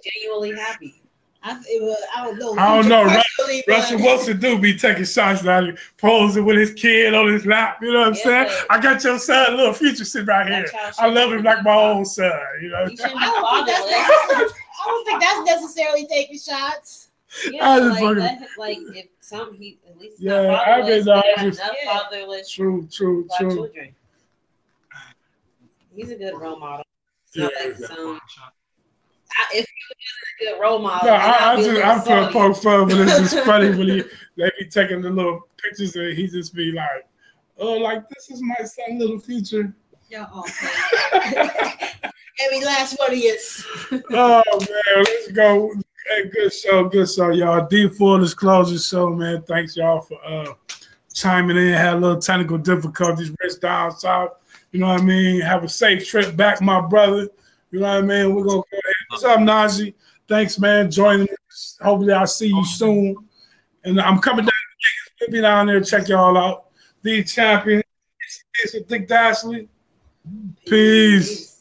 genuinely happy. I, was, I don't know. I don't know, Ru- Personally, but- Russell Wilson do be taking shots out of posing with his kid on his lap. You know what I'm Yeah, saying? but- I got your son, little future, sitting right here. That's how she I love him like my own son. You know. You (laughs) shouldn't I be don't think that's I don't think that's necessarily taking shots. Yeah, I just like, fucking- let like if some he at least Yeah, yeah, I not mean, fatherless, no, but I have just- enough Yeah. fatherless True, true, true. children. He's a good role model. It's not Yeah. like some. I, if he was a good role model, No, I, I I'd be a just I feel poke fun, but it's just funny when he (laughs) they be taking the little pictures and he just be like, "Oh, like this is my son, little future." Yeah, okay. Every last one of you. (laughs) oh man, let's go. Hey, good show, good show, y'all. D full disclosure show, man. Thanks y'all for uh chiming in. Had a little technical difficulties, rest down south. You know what I mean? Have a safe trip back, my brother. You know what I mean? We're gonna go ahead. What's up, Najee? Thanks, man. Joining us. Hopefully I'll see you soon. And I'm coming down to be down there, check y'all out. The champion. Dick Dashley. Peace.